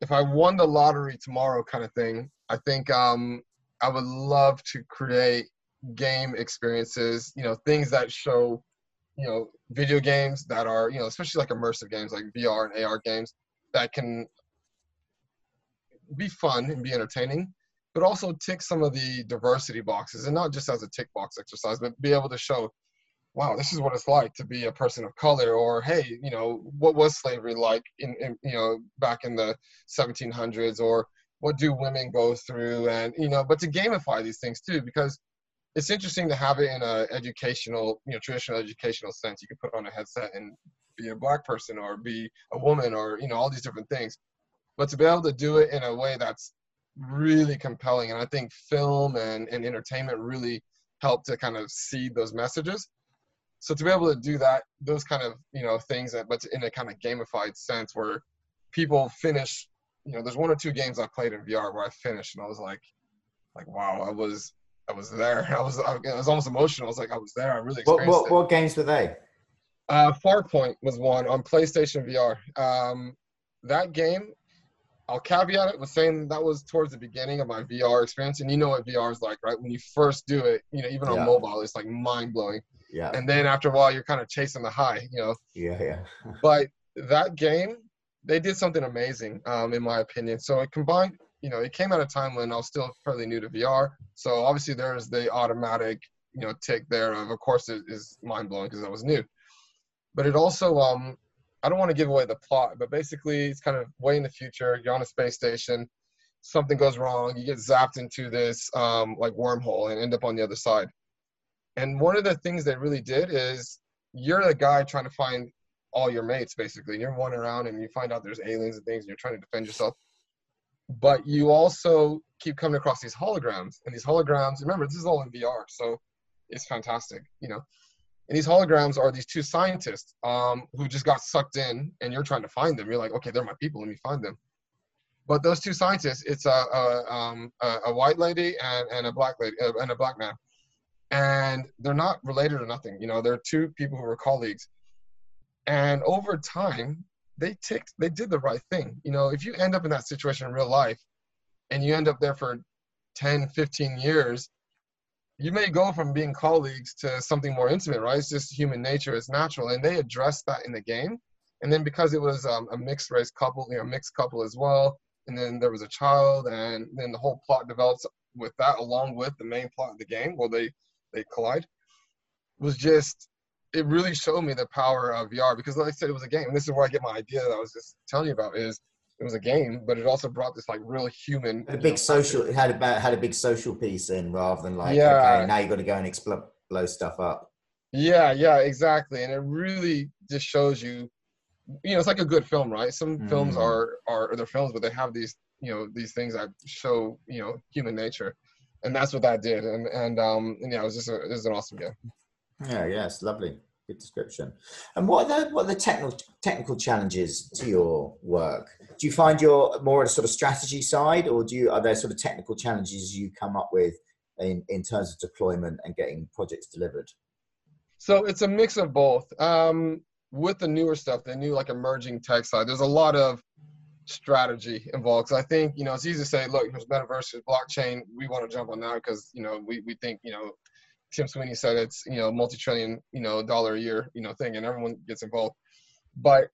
if I won the lottery tomorrow, kind of thing. I think um I would love to create game experiences, you know, things that show you know video games that are you know especially like immersive games like VR and AR games that can be fun and be entertaining, but also tick some of the diversity boxes and not just as a tick box exercise, but be able to show, wow, this is what it's like to be a person of color, or hey, you know, what was slavery like in, in you know back in the 1700s, or what do women go through, and you know, but to gamify these things too, because it's interesting to have it in a educational, you know, traditional educational sense. You can put on a headset and be a black person or be a woman or you know all these different things, but to be able to do it in a way that's really compelling, and I think film and, and entertainment really help to kind of seed those messages. So to be able to do that, those kind of you know things, that, but in a kind of gamified sense where people finish. You know, there's one or two games I played in VR where I finished and I was like, like wow, I was I was there. I was I was almost emotional. I was like, I was there. I really what what, what, games were they? Uh, Farpoint was one on PlayStation VR. Um, that game, I'll caveat it with saying that was towards the beginning of my VR experience, and you know what VR is like, right? When you first do it, you know, even on yeah. mobile, it's like mind blowing. Yeah. And then after a while, you're kind of chasing the high, you know. Yeah, yeah. but that game, they did something amazing, um, in my opinion. So it combined you know, it came at a time when I was still fairly new to VR. So obviously there's the automatic, you know, tick there of, of course, it is mind blowing because I was new. But it also, um, I don't want to give away the plot, but basically it's kind of way in the future. You're on a space station, something goes wrong, you get zapped into this um, like wormhole and end up on the other side. And one of the things they really did is you're the guy trying to find all your mates basically. You're wandering around and you find out there's aliens and things and you're trying to defend yourself. But you also keep coming across these holograms and these holograms remember this is all in vr so it's fantastic you know? And these holograms are these two scientists um, who just got sucked in and you're trying to find them. You're like okay they're my people let me find them. But those two scientists it's a, a, um, a, a white lady and, and a black lady uh, and a black man and they're not related or nothing you know they're two people who were colleagues. And over time they ticked they did the right thing. You know if you end up in that situation in real life and you end up there for 10 15 years you may go from being colleagues to something more intimate right? It's just human nature it's natural. And they addressed that in the game. And then because it was um, a mixed race couple you know mixed couple as well and then there was a child and then the whole plot develops with that along with the main plot of the game. Well, they they collide was just it really showed me the power of VR because, like I said, it was a game. And this is where I get my idea that I was just telling you about is it was a game, but it also brought this like real human. A big social. It had about had a big social piece in rather than like yeah. okay now you got to go and explode blow stuff up. Yeah, yeah, exactly, and it really just shows you, you know, it's like a good film, right? Some mm. films are are they're films, but they have these you know these things that show you know human nature, and that's what that did, and and um and yeah, it was just a, it was an awesome game. Yeah, yeah, it's lovely good description. And what are the what are the technical technical challenges to your work? Do you find you're more at a sort of strategy side, or do you are there sort of technical challenges you come up with in in terms of deployment and getting projects delivered? So it's a mix of both. Um, with the newer stuff, the new like emerging tech side, there's a lot of strategy involved. Because I think you know it's easy to say, look, there's metaverse, there's blockchain. We want to jump on that because you know we we think you know Tim Sweeney said it's you know multi-trillion you know dollar a year you know thing, and everyone gets involved. But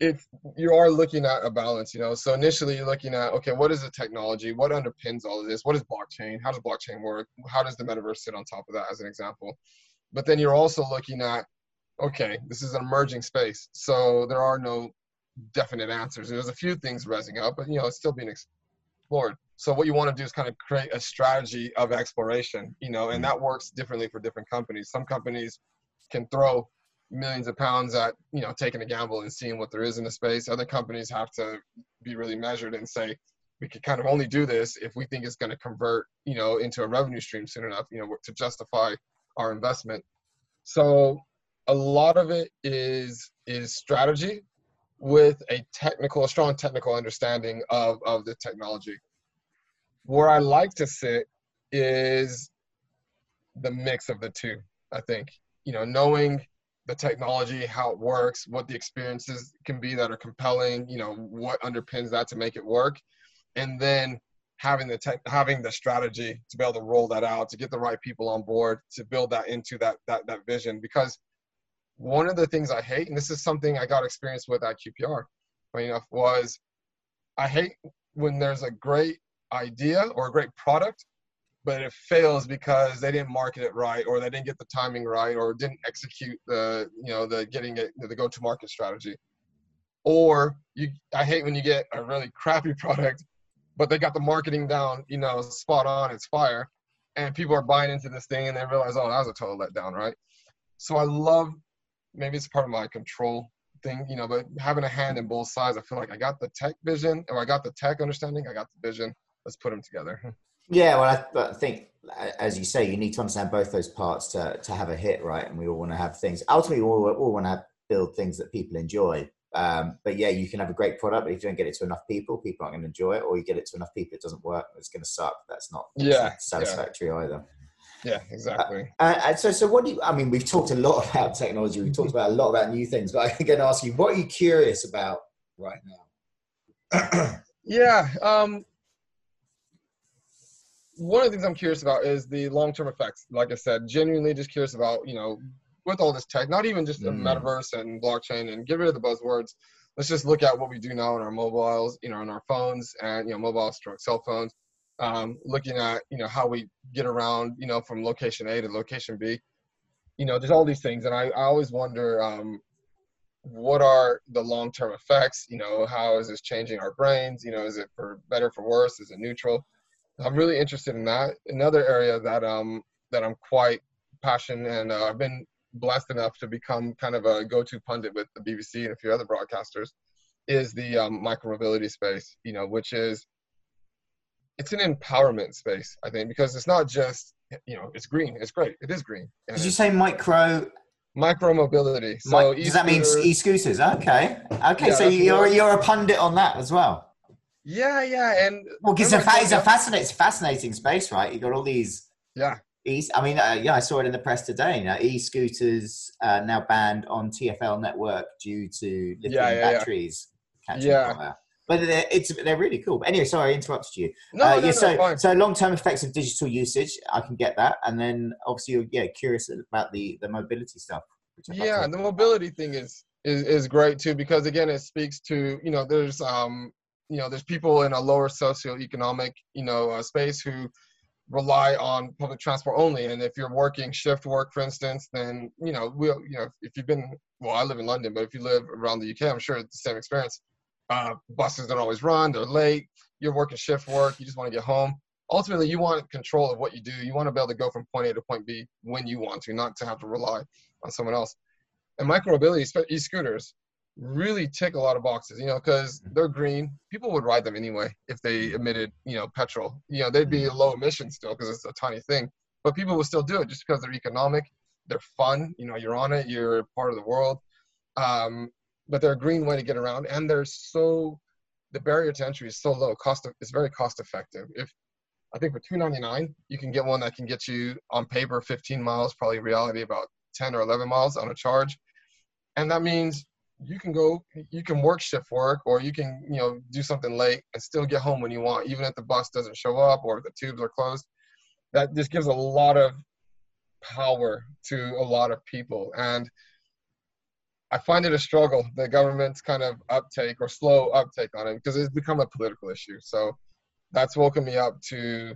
if you are looking at a balance, you know, so initially you're looking at okay, what is the technology? What underpins all of this? What is blockchain? How does blockchain work? How does the metaverse sit on top of that, as an example? But then you're also looking at okay, this is an emerging space, so there are no definite answers. There's a few things rising up, but you know, it's still being explored. So what you want to do is kind of create a strategy of exploration, you know, and mm. that works differently for different companies. Some companies can throw millions of pounds at, you know, taking a gamble and seeing what there is in the space. Other companies have to be really measured and say, we can kind of only do this if we think it's going to convert, you know, into a revenue stream soon enough, you know, to justify our investment. So a lot of it is is strategy with a technical, a strong technical understanding of, of the technology. Where I like to sit is the mix of the two, I think. You know, knowing the technology, how it works, what the experiences can be that are compelling, you know, what underpins that to make it work. And then having the tech, having the strategy to be able to roll that out, to get the right people on board, to build that into that that that vision. Because one of the things I hate, and this is something I got experience with at QPR, funny enough, was I hate when there's a great idea or a great product, but it fails because they didn't market it right or they didn't get the timing right or didn't execute the you know the getting it the go to market strategy. Or you i hate when you get a really crappy product but they got the marketing down you know spot on it's fire and people are buying into this thing and they realize oh that was a total letdown right? So i love maybe it's part of my control thing you know but having a hand in both sides i feel like i got the tech vision or i got the tech understanding i got the vision let's put them together. Yeah, well, I, I, think, as you say, you need to understand both those parts to, to have a hit, right? And we all want to have things. Ultimately, we all, all want to build things that people enjoy. Um, but yeah, you can have a great product, but if you don't get it to enough people, people aren't going to enjoy it. Or you get it to enough people, it doesn't work. It's going to suck. That's not yeah satisfactory yeah. either. Yeah, exactly. Uh, and so, so what do you? I mean, we've talked a lot about technology. We've talked about a lot about new things, but I'm going to ask you, what are you curious about right now? yeah, um, one of the things I'm curious about is the long-term effects. Like I said, genuinely just curious about, you know, with all this tech, not even just the mm. metaverse and blockchain and get rid of the buzzwords. Let's just look at what we do now in our mobiles, you know, in our phones and, you know, mobile stroke cell phones. Um, looking at, you know, how we get around, you know, from location A to location B. You know, there's all these things. And I, I always wonder, um, what are the long-term effects? You know, how is this changing our brains? You know, is it for better, for worse? Is it neutral? I'm really interested in that. Another area that um that I'm quite passionate and uh, I've been blessed enough to become kind of a go-to pundit with the BBC and a few other broadcasters is the um, micromobility space. You know, which is it's an empowerment space, I think, because it's not just you know it's green. It's great. It is green. Did you say micro? Micro mobility. So does that mean e-scooters? Okay. Okay. Yeah, so you're you're a pundit on that as well. Yeah, yeah, and well, because it's, it's a fascinating, fascinating space, right? You got all these. Yeah. E, I mean, uh, yeah, I saw it in the press today. You know, e-scooters uh, now banned on TFL network due to lithium yeah, yeah, batteries yeah. catching yeah. But they're, it's they're really cool. But anyway, sorry, I interrupted you. No, uh, no, yeah, so fine. so long term effects of digital usage, I can get that, and then obviously you're yeah curious about the the mobility stuff. Yeah, the mobility thing is is is great too because again it speaks to you know there's um you know, there's people in a lower socioeconomic, you know, uh, space who rely on public transport only. And if you're working shift work, for instance, then you know, we, you know, if you've been, well, I live in London, but if you live around the UK, I'm sure it's the same experience. Uh, buses don't always run, they're late, you're working shift work, you just want to get home. Ultimately, you want control of what you do. You want to be able to go from point A to point B when you want to, not to have to rely on someone else. And micromobility, e-scooters, really tick a lot of boxes, you know, because they're green. People would ride them anyway if they emitted, you know, petrol. You know, they'd be low emission still because it's a tiny thing, but people would still do it just because they're economic, they're fun. You know, you're on it, you're part of the world. Um, but they're a green way to get around, and they're so the barrier to entry is so low. Cost of, it's very cost effective. If I think for two ninety nine, you can get one that can get you on paper 15 miles, probably reality about 10 or 11 miles on a charge, and that means you can go, you can work shift work, or you can you know do something late and still get home when you want, even if the bus doesn't show up or the tubes are closed. That just gives a lot of power to a lot of people, and I find it a struggle, the government's kind of uptake or slow uptake on it because it's become a political issue. So that's woken me up to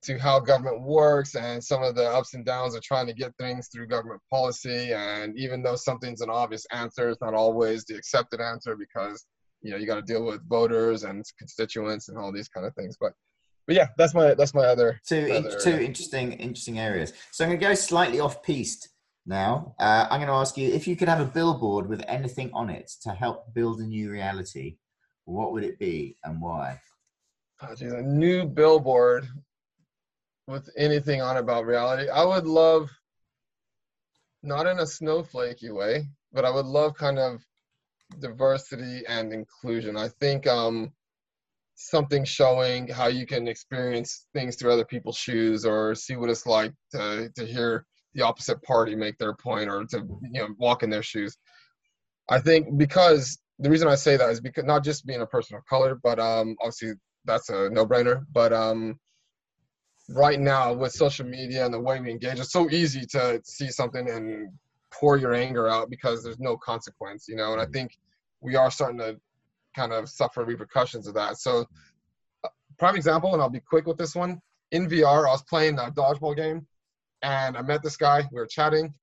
to how government works and some of the ups and downs of trying to get things through government policy. And even though something's an obvious answer, it's not always the accepted answer because you know you got to deal with voters and constituents and all these kind of things. But but yeah, that's my that's my other two other two interesting interesting areas. So I'm going to go slightly off piste now. Uh, I'm going to ask you if you could have a billboard with anything on it to help build a new reality. What would it be and why? Oh, a new billboard with anything on about reality. I would love, not in a snowflakey way, but I would love kind of diversity and inclusion. I think um, something showing how you can experience things through other people's shoes or see what it's like to, to hear the opposite party make their point or to you know walk in their shoes. I think because the reason I say that is because not just being a person of color, but um, obviously that's a no-brainer. But um, right now with social media and the way we engage, it's so easy to see something and pour your anger out because there's no consequence, you know. And I think we are starting to kind of suffer repercussions of that. So, uh, prime example, and I'll be quick with this one. In VR, I was playing a dodgeball game, and I met this guy. We were chatting,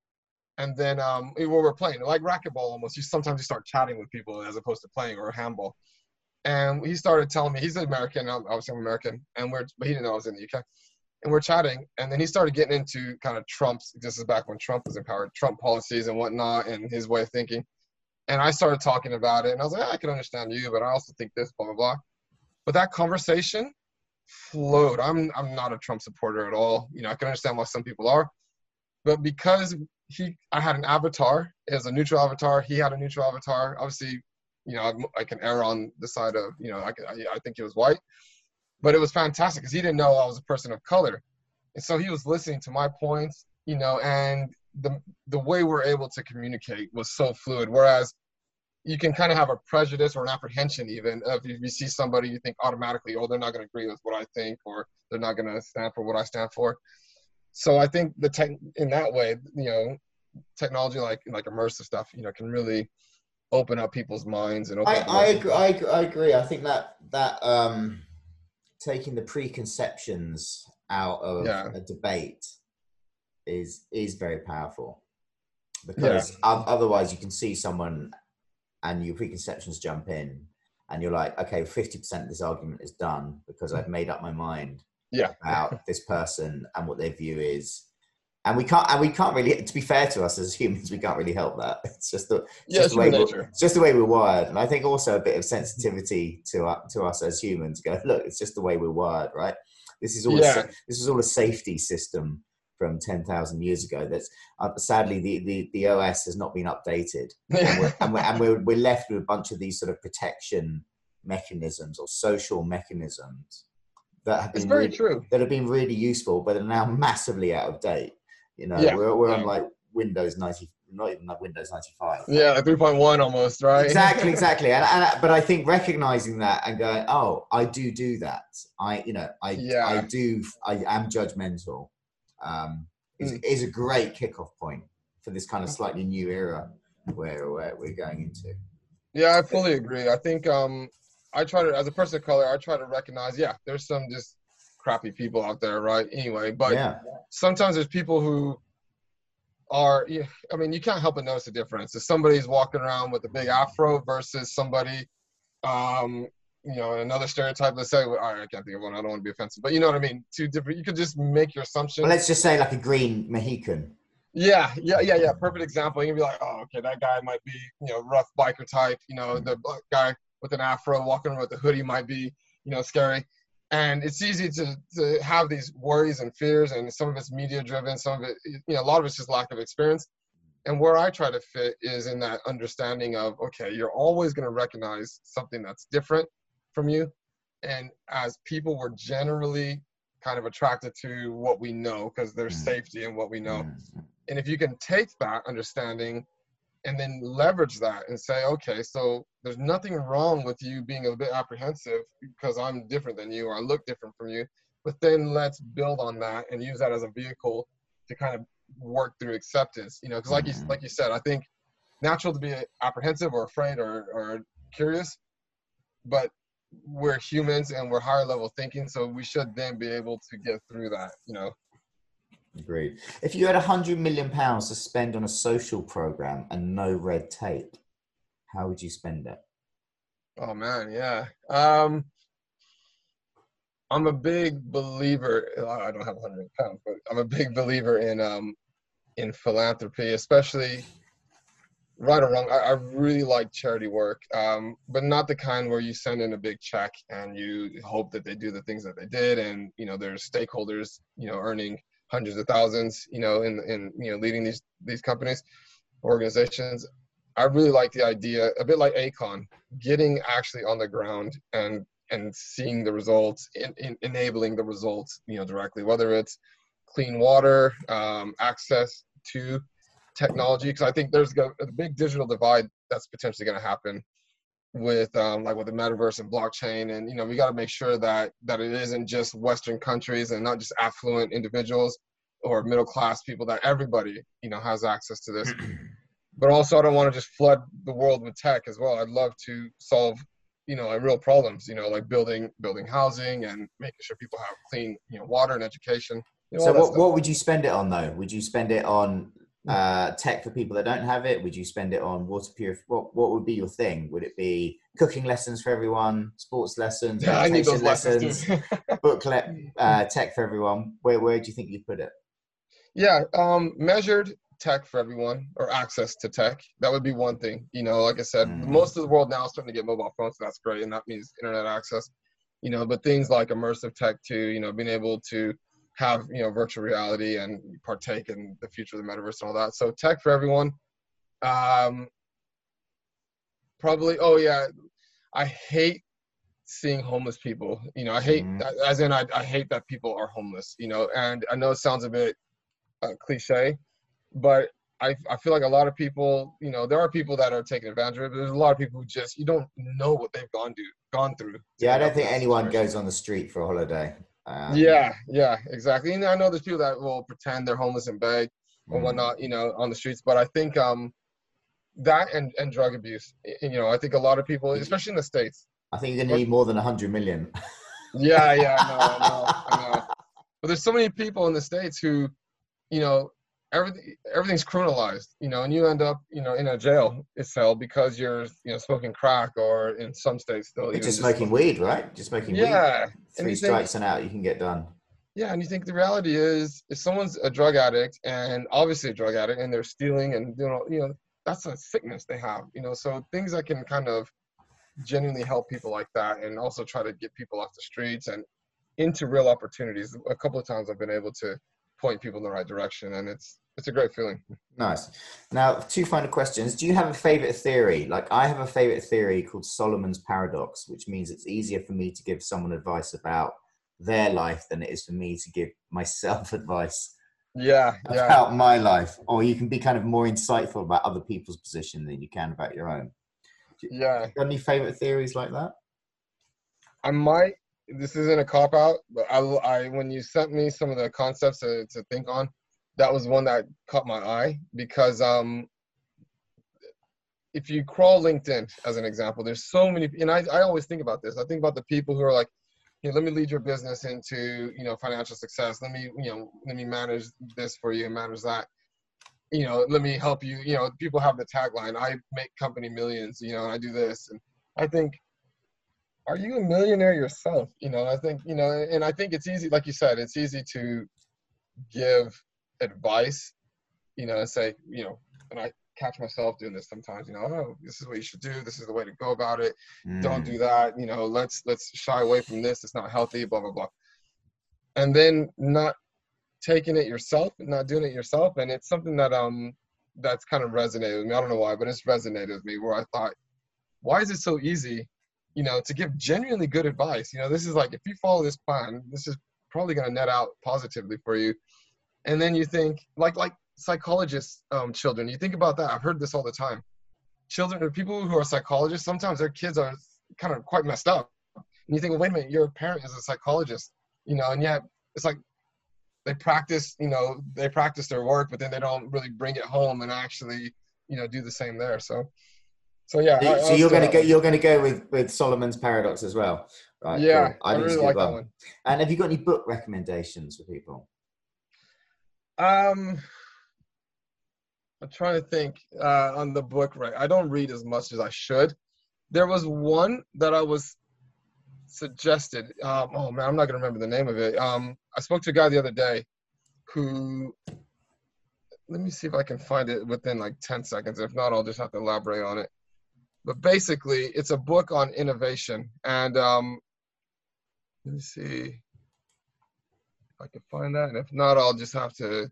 and then um, we were playing like racquetball almost. You sometimes you start chatting with people as opposed to playing or handball. And he started telling me he's an American. Obviously, I'm American, and we're but he didn't know I was in the UK. And we're chatting, and then he started getting into kind of Trump's. This is back when Trump was in power, Trump policies and whatnot, and his way of thinking. And I started talking about it, and I was like, I can understand you, but I also think this, blah blah blah. But that conversation flowed. I'm I'm not a Trump supporter at all. You know, I can understand why some people are, but because he, I had an avatar as a neutral avatar. He had a neutral avatar. Obviously, you know, I, I can err on the side of you know, I, I, I think he was white, but it was fantastic because he didn't know I was a person of color, and so he was listening to my points. You know, and the the way we're able to communicate was so fluid. Whereas you can kind of have a prejudice or an apprehension even if you see somebody you think automatically oh they're not going to agree with what i think or they're not going to stand for what i stand for so i think the tech in that way you know technology like like immersive stuff you know can really open up people's minds and I, I agree, I, I agree i think that that um taking the preconceptions out of yeah. a debate is is very powerful because yeah. otherwise you can see someone and your preconceptions jump in and you're like okay 50% of this argument is done because i've made up my mind yeah. about this person and what their view is. And we can't and we can't really to be fair to us as humans we can't really help that. It's just the, yeah, just, the way it's just the way we're wired. And i think also a bit of sensitivity to uh, to us as humans go look it's just the way we're wired right? This is all yeah. a, this is all a safety system from 10,000 years ago. That's uh, sadly the, the, the OS has not been updated, and, we're, and, we're, and we're, we're left with a bunch of these sort of protection mechanisms or social mechanisms that have been really, true that have been really useful, but are now massively out of date. You know, yeah. we're, we're on like Windows 90, not even like Windows 95. Yeah, 3.1 almost, right? Exactly, exactly. and, and, but I think recognizing that and going, oh, I do do that. I, you know, I, yeah. I do, I am judgmental um, is, mm. is a great kickoff point for this kind of slightly new era where, where we're going into. Yeah, I fully agree. I think um, I try to, as a person of color, I try to recognize, yeah, there's some just crappy people out there, right? Anyway, but yeah. sometimes there's people who are, I mean, you can't help but notice the difference. If somebody's walking around with a big afro versus somebody Um, you know, another stereotype. Let's say, I can't think of one. I don't want to be offensive, but you know what I mean. Two different. You could just make your assumption. Well, let's just say like a green Mohican. Yeah, yeah, yeah, yeah. Perfect example. You can be like, oh, okay, that guy might be, you know, rough biker type. You know, the guy with an afro walking around with a hoodie might be, you know, scary. And it's easy to, to have these worries and fears, and some of it's media driven, some of it, you know, a lot of it's just lack of experience. And where I try to fit is in that understanding of, okay, you're always going to recognize something that's different from you. And as people, we're generally kind of attracted to what we know because there's mm. safety in what we know. Mm. And if you can take that understanding and then leverage that and say, okay, so there's nothing wrong with you being a bit apprehensive because I'm different than you or I look different from you. But then let's build on that and use that as a vehicle to kind of work through acceptance. You know, because like you mm-hmm. like you said, I think natural to be apprehensive or afraid or, or curious, but we're humans and we're higher level thinking, so we should then be able to get through that. You know. Great. If you had a hundred million pounds to spend on a social program and no red tape, how would you spend it? Oh man, yeah. Um, I'm a big believer. I don't have a hundred pounds, but I'm a big believer in um, in philanthropy, especially right or wrong. I, I really like charity work, um, but not the kind where you send in a big check and you hope that they do the things that they did, and you know there's stakeholders, you know, earning hundreds of thousands, you know, in in you know leading these these companies, organizations. I really like the idea, a bit like Akon, getting actually on the ground and and seeing the results, in, in enabling the results, you know, directly, whether it's clean water, um, access to technology, because I think there's a big digital divide that's potentially going to happen with um, like with the metaverse and blockchain and you know we got to make sure that that it isn't just western countries and not just affluent individuals or middle class people that everybody you know has access to this. But also i don't want to just flood the world with tech as well. I'd love to solve you know like real problems you know like building building housing and making sure people have clean you know water and education you know, so what, what would you spend it on though? Would you spend it on uh, tech for people that don't have it? Would you spend it on water purif? What What would be your thing? Would it be cooking lessons for everyone, sports lessons, yeah, meditation lessons, booklet uh, tech for everyone? Where Where do you think you'd put it? Yeah, um, measured tech for everyone or access to tech. That would be one thing. You know, like I said, mm-hmm. most of the world now is starting to get mobile phones, so that's great, and that means internet access. You know, but things like immersive tech too. You know, being able to have you know virtual reality and partake in the future of the metaverse and all that. So tech for everyone. Um, probably. Oh yeah, I hate seeing homeless people. You know, I hate mm. as in I, I hate that people are homeless. You know, and I know it sounds a bit uh, cliche, but I, I feel like a lot of people, you know, there are people that are taking advantage of it, but there's a lot of people who just you don't know what they've gone to gone through. Yeah, I don't think anyone goes on the street for a holiday. Um, yeah, yeah, exactly. And I know there's people that will pretend they're homeless and beg or mm-hmm. whatnot, you know, on the streets. But I think um, that and, and drug abuse, you know, I think a lot of people, especially in the states. I think you're gonna need more than hundred million. yeah, yeah, I know, I know, I know. But there's so many people in the states who, you know, everything everything's criminalized, you know, and you end up, you know, in a jail cell because you're, you know, smoking crack or in some states still just, just smoking weed, right? Just smoking yeah. weed. Three strikes think, and out, you can get done. Yeah, and you think the reality is, if someone's a drug addict and obviously a drug addict, and they're stealing and you know, you know, that's a sickness they have, you know. So things that can kind of genuinely help people like that, and also try to get people off the streets and into real opportunities. A couple of times I've been able to point people in the right direction, and it's it's a great feeling. Nice. Now, two final questions. Do you have a favorite theory? Like, I have a favorite theory called Solomon's paradox, which means it's easier for me to give someone advice about their life than it is for me to give myself advice. Yeah, about my life, or you can be kind of more insightful about other people's position than you can about your own. Yeah. Got any favorite theories like that? I might. This isn't a cop out, but I, I when you sent me some of the concepts to, to think on, that was one that caught my eye because um, if you crawl LinkedIn as an example, there's so many, and I, I always think about this. I think about the people who are like, let me lead your business into, you know, financial success. Let me, you know, let me manage this for you and manage that. You know, let me help you. You know, people have the tagline, I make company millions, you know, and I do this. And I think are you a millionaire yourself? You know, I think, you know, and I think it's easy, like you said, it's easy to give advice, you know, and say, you know, and I catch myself doing this sometimes, you know, oh, this is what you should do. This is the way to go about it. Mm. Don't do that. You know, let's, let's shy away from this. It's not healthy, blah, blah, blah. And then not taking it yourself, not doing it yourself. And it's something that, um, that's kind of resonated with me. I don't know why, but it's resonated with me where I thought, why is it so easy you know, to give genuinely good advice. You know, this is like if you follow this plan, this is probably going to net out positively for you. And then you think, like like psychologists, um, children. You think about that. I've heard this all the time. Children or people who are psychologists, sometimes their kids are kind of quite messed up. And you think, well, wait a minute, your parent is a psychologist, you know, and yet it's like they practice, you know, they practice their work, but then they don't really bring it home and actually, you know, do the same there. So so yeah. So, I, so you're going to go. You're going to go with with Solomon's paradox as well, right? Yeah, cool. I, I really like that one. And have you got any book recommendations for people? Um, I'm trying to think uh, on the book. Right, I don't read as much as I should. There was one that I was suggested. Um, oh man, I'm not gonna remember the name of it. Um, I spoke to a guy the other day who let me see if I can find it within like 10 seconds. If not, I'll just have to elaborate on it but basically it's a book on innovation and um, let me see i can find that and if not i'll just have to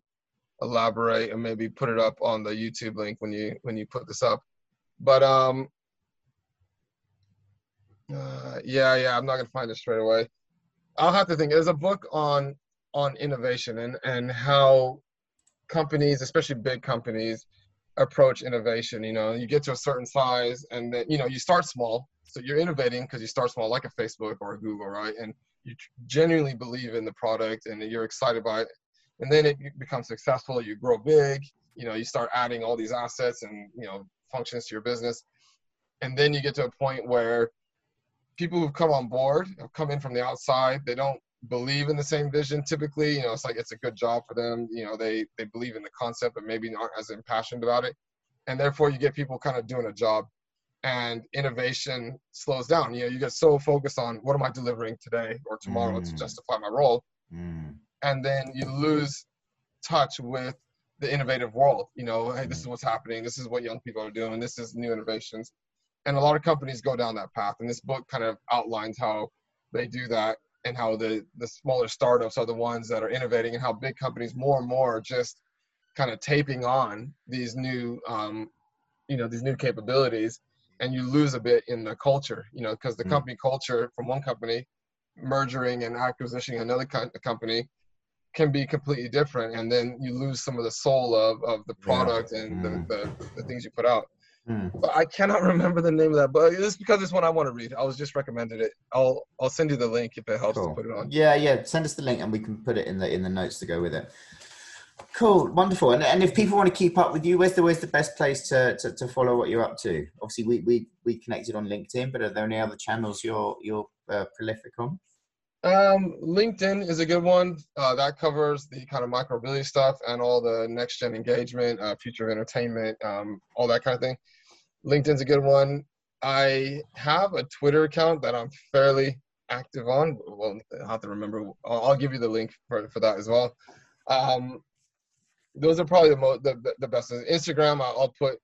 elaborate and maybe put it up on the youtube link when you when you put this up but um uh, yeah yeah i'm not gonna find it straight away i'll have to think there's a book on on innovation and and how companies especially big companies approach innovation. You know, you get to a certain size, and then you know you start small. So you're innovating because you start small, like a Facebook or a Google, right? And you genuinely believe in the product, and you're excited by it. And then it becomes successful. You grow big. You know, you start adding all these assets and you know functions to your business, and then you get to a point where people who've come on board have come in from the outside. They don't believe in the same vision typically you know it's like it's a good job for them you know they they believe in the concept but maybe not as impassioned about it and therefore you get people kind of doing a job and innovation slows down. You know you get so focused on what am i delivering today or tomorrow mm. to justify my role? Mm. and then you lose touch with the innovative world. You know hey this is what's happening. This is what young people are doing. This is new innovations. And a lot of companies go down that path. And this book kind of outlines how they do that and how the the smaller startups are the ones that are innovating and how big companies more and more are just kind of taping on these new um, you know these new capabilities and you lose a bit in the culture you know because the mm. company culture from one company merging and acquisitioning another co- company can be completely different and then you lose some of the soul of, of the product yeah. and mm. the, the, the things you put out Hmm. But I cannot remember the name of that book. It's because it's one I want to read. I was just recommended it. I'll I'll send you the link if it helps cool. to put it on. Yeah, yeah. Send us the link and we can put it in the in the notes to go with it. Cool, wonderful. And, and if people want to keep up with you, where's the where's the best place to, to, to follow what you're up to? Obviously, we, we we connected on LinkedIn, but are there any other channels you're you're uh, prolific on? Um, LinkedIn is a good one. Uh, that covers the kind of micromobility stuff and all the next gen engagement, uh, future of entertainment, um, all that kind of thing. LinkedIn's a good one. I have a Twitter account that I'm fairly active on. Well, I have to remember. I'll, I'll give you the link for, for that as well. Um, those are probably the, most the, the best. Instagram, I'll put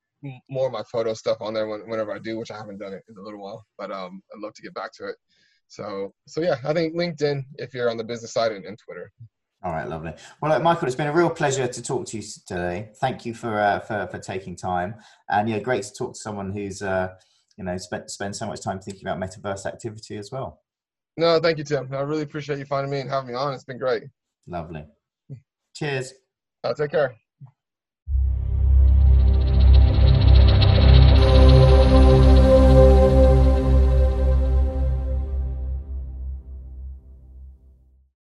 more of my photo stuff on there whenever I do, which I haven't done it in a little while, but um, I'd love to get back to it. So, so yeah, I think LinkedIn if you're on the business side and, and Twitter. All right, lovely. Well, look, Michael, it's been a real pleasure to talk to you today. Thank you for uh, for, for taking time, and yeah, great to talk to someone who's uh, you know spent spend so much time thinking about metaverse activity as well. No, thank you, Tim. I really appreciate you finding me and having me on. It's been great. Lovely. Cheers. Uh, take care.